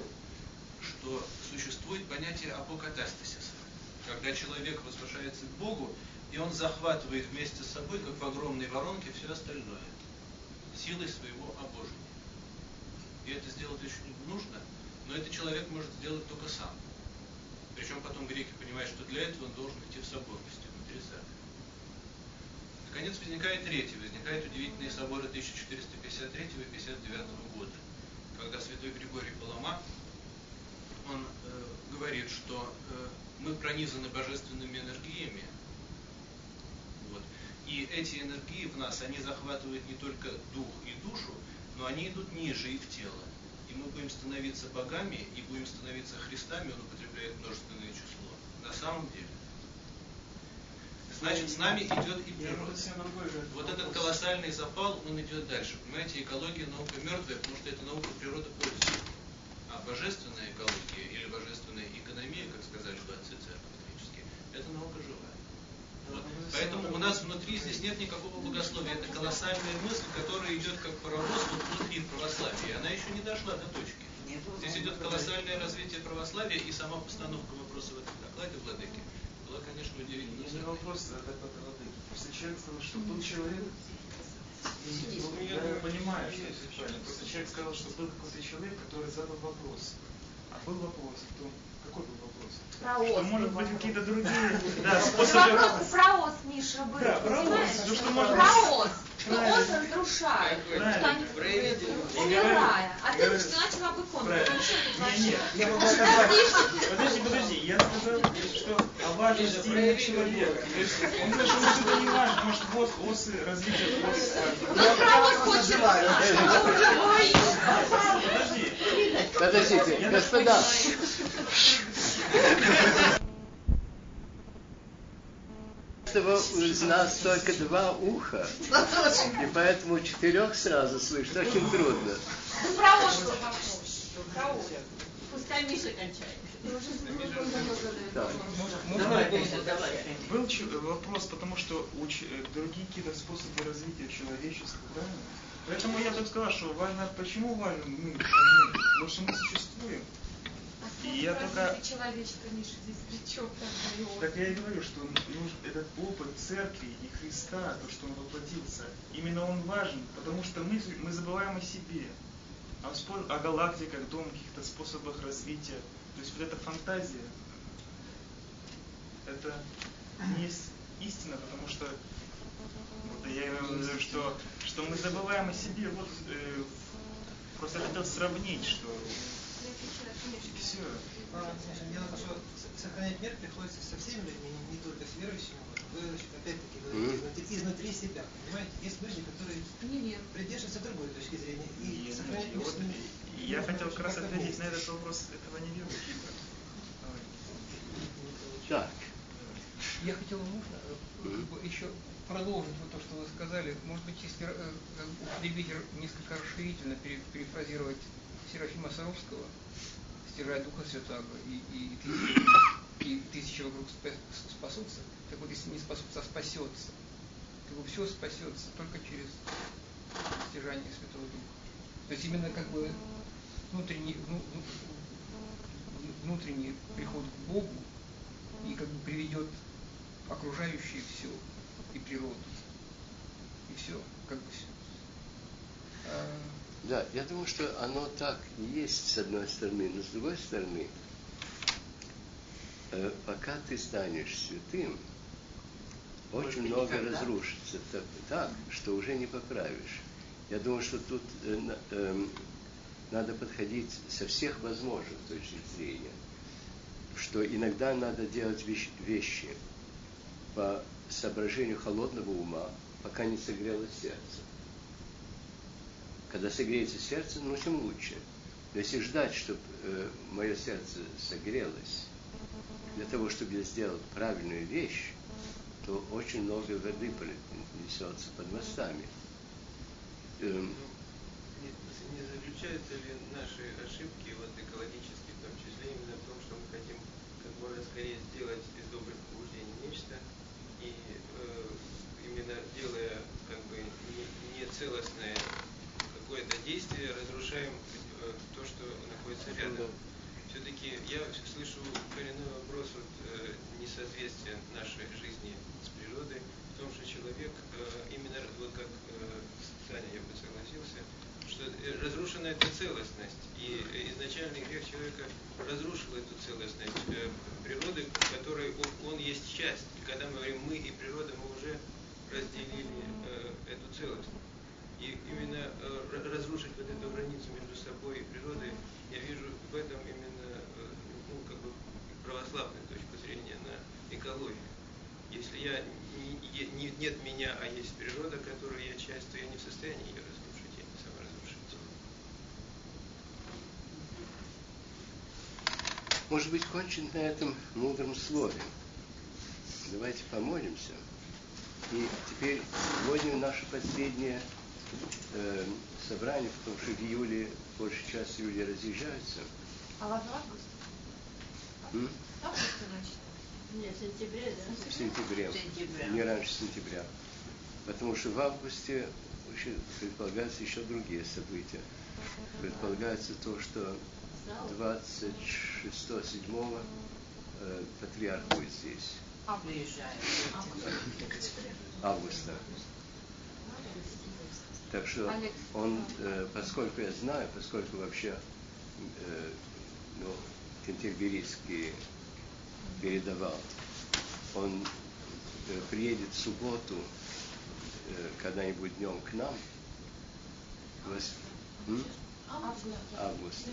что существует понятие апокатастасиса, когда человек возвышается к Богу, и он захватывает вместе с собой, как в огромной воронке, все остальное, силой своего обожения. И это сделать очень нужно, но это человек может сделать только сам. Причем потом греки понимают, что для этого он должен идти в соборности внутри церкви. Наконец возникает третий, возникает удивительные соборы 1453 и 59 года, когда святой Григорий Палама, он э, говорит, что э, мы пронизаны божественными энергиями, вот, и эти энергии в нас, они захватывают не только дух и душу, но они идут ниже и в тело. И мы будем становиться богами и будем становиться Христами, он употребляет множественное число. На самом деле. Значит, с нами идет и природа. Вот этот колоссальный запал, он идет дальше. Понимаете, экология наука мертвая, потому что это наука природы пользуется. А божественная экология или божественная экономия, как сказали бы отцы церкви католические, это наука живая. Вот. Поэтому у нас внутри здесь нет никакого богословия. Это колоссальная мысль, которая идет как паровоз вот внутри православия. И она еще не дошла до точки. Здесь идет колоссальное развитие православия и сама постановка вопроса в этом докладе Владыки была, конечно, удивительна. Не вопрос доклад Владыки. Просто человек сказал, что был человек, ну, я понимаю, что это правильно. Просто человек сказал, что был какой-то человек, который задал вопрос. А был вопрос, кто, какой был вопрос? Про что может быть какие-то другие да, способы. Вопрос про ос, Миша, был. Да, про ос. понимаешь? Ну, что может про ос. Что ос разрушает. Правильно. Что они Правильно. умирая. А ты начала Не, вообще? нет, я могу сказать. Подожди, подожди, я сказал, что о важности именно человека. Он сказал, что это не важно, может вот осы, развитие ос. Ну, про ос. Подожди. Подождите, Я господа. У нас только два уха. И поэтому четырех сразу слышно очень трудно. Ну, про вопрос. Про ос. Пускай Миша кончает. Давай, Петя, давай. Был вопрос, потому что уч- э, другие какие-то способы развития человечества, правильно? Поэтому я так сказал, что важно, почему важно мы? Потому что мы существуем. И я только- развития человечества, Миша, здесь при чем Так я и говорю, что нужен этот опыт церкви и Христа, то, что он воплотился, именно он важен, потому что мы, мы забываем о себе, о, спо- о галактиках, дом, каких-то способах развития. То есть вот эта фантазия, это не истина, потому что вот я имею в виду, что, что мы забываем о себе. Вот э, просто хотел сравнить, что все. Дело в том, что сохранять мир приходится со всеми людьми, не, не только с верующими. Вы опять-таки говорите изнутри, изнутри себя, понимаете? Есть люди, которые придерживаются другой точки зрения. И И, сохранять и мир вот я можно хотел как раз ответить на этот вопрос этого неверующего. Так. Я хотел, можно э, как бы еще продолжить вот то, что вы сказали. Может быть, если э, употребить р- несколько расширительно, пере- перефразировать Серафима Саровского, стирая Духа Святаго, и, и, тысячи, и тысячи вокруг спа- спасутся, так вот, если не спасутся, а спасется, как бы все спасется только через стяжание Святого Духа. То есть именно как бы внутренний, вну- вну- внутренний приход к Богу и как бы приведет окружающее все и природу. И все, как бы все. Да, я думаю, что оно так есть с одной стороны, но с другой стороны, э, пока ты станешь святым, очень много никогда. разрушится так, так, что уже не поправишь. Я думаю, что тут э, эм, надо подходить со всех возможных точек зрения, что иногда надо делать вещ- вещи по соображению холодного ума, пока не согрелось сердце. Когда согреется сердце, ну тем лучше. Но если ждать, чтобы мое сердце согрелось, для того, чтобы я сделал правильную вещь, то очень много воды несется под мостами. Эм, не заключаются ли наши ошибки, вот экологические в том числе, именно в том, что мы хотим как можно скорее сделать из добрых побуждений нечто, и э, именно делая как бы не- нецелостное какое-то действие, разрушаем э, то, что находится рядом. Все-таки я слышу коренной вопрос вот, э, несоответствия нашей жизни с природой в том, что человек, э, именно вот как э, Саня, я бы согласился, что э, разрушена эта целостность, и э, изначальный грех человека разрушил эту целостность э, природы, которой он, он есть часть. И когда мы говорим мы и природа, мы уже разделили э, эту целостность. И именно э, ра- разрушить вот эту границу между собой и природой, я вижу в этом именно э, ну, как бы православную точку зрения на экологию. Если я не- е- не- нет меня, а есть природа, которой я часть, то я не в состоянии ее разрушить, я не саморазрушитель. Может быть, кончить на этом мудром слове. Давайте помолимся. И теперь сегодня наше последнее э, собрание, потому что в июле, большая часть июля разъезжаются. А вас в августе? М? Значит? Нет, в сентябре, да? В сентябре. Не раньше сентября. Потому что в августе вообще предполагаются еще другие события. Предполагается то, что 26-7 э, патриарх будет здесь. Приезжает. августа. Так что он, э, поскольку я знаю, поскольку вообще э, ну, Кентерберийский передавал, он э, приедет в субботу э, когда-нибудь днем к нам, вос- м? августа.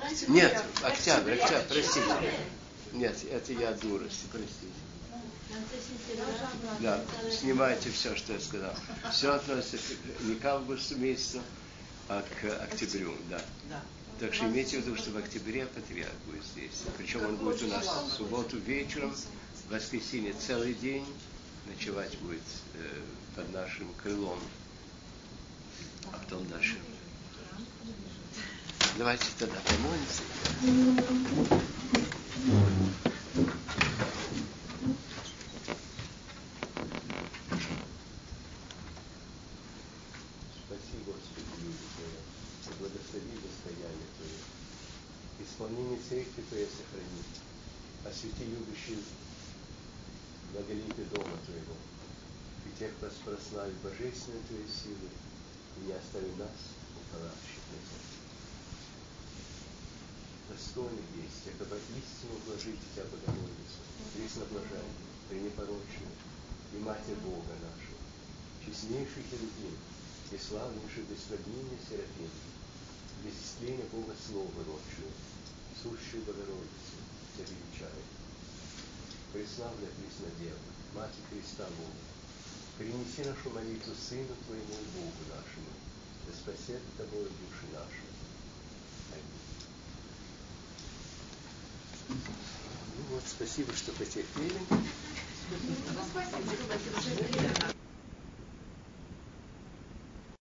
Раньше Нет, октябрь, октября. октябрь, простите. Нет, это я дурость, простите. Сентября. Да, снимайте все, что я сказал. Все относится не к августу месяцу, а к октябрю, да. Да. Так что имейте в виду, что в октябре патриарх будет здесь. Причем он будет у нас в субботу вечером, в воскресенье целый день, ночевать будет э, под нашим крылом. Потом дальше. Давайте тогда помолимся. Спаси, Господи, люди Твои, и благослови достояние Твое. Исполнение церкви Твоей сохрани, освети любящих благолепие дома Твоего, и тех распрослави божественной Твоей силы, и не остави нас, уповающих на Тебя. Достойный есть, как истину вложить Тебя Богородицу, пресноблаженную, пренепорочную, и Матерь Бога нашего, честнейший Херувим, и славнейший без сравнения Серафим, без истления Бога Слова родшую, сущую Богородицу, Тебя величаю. Преславная Преснодева, Мать Христа Бога, принеси нашу молитву Сыну Твоему и Богу нашему, да спасет Тобою души наши. Аминь. Ну вот, спасибо, что потерпели. Ну, спасибо.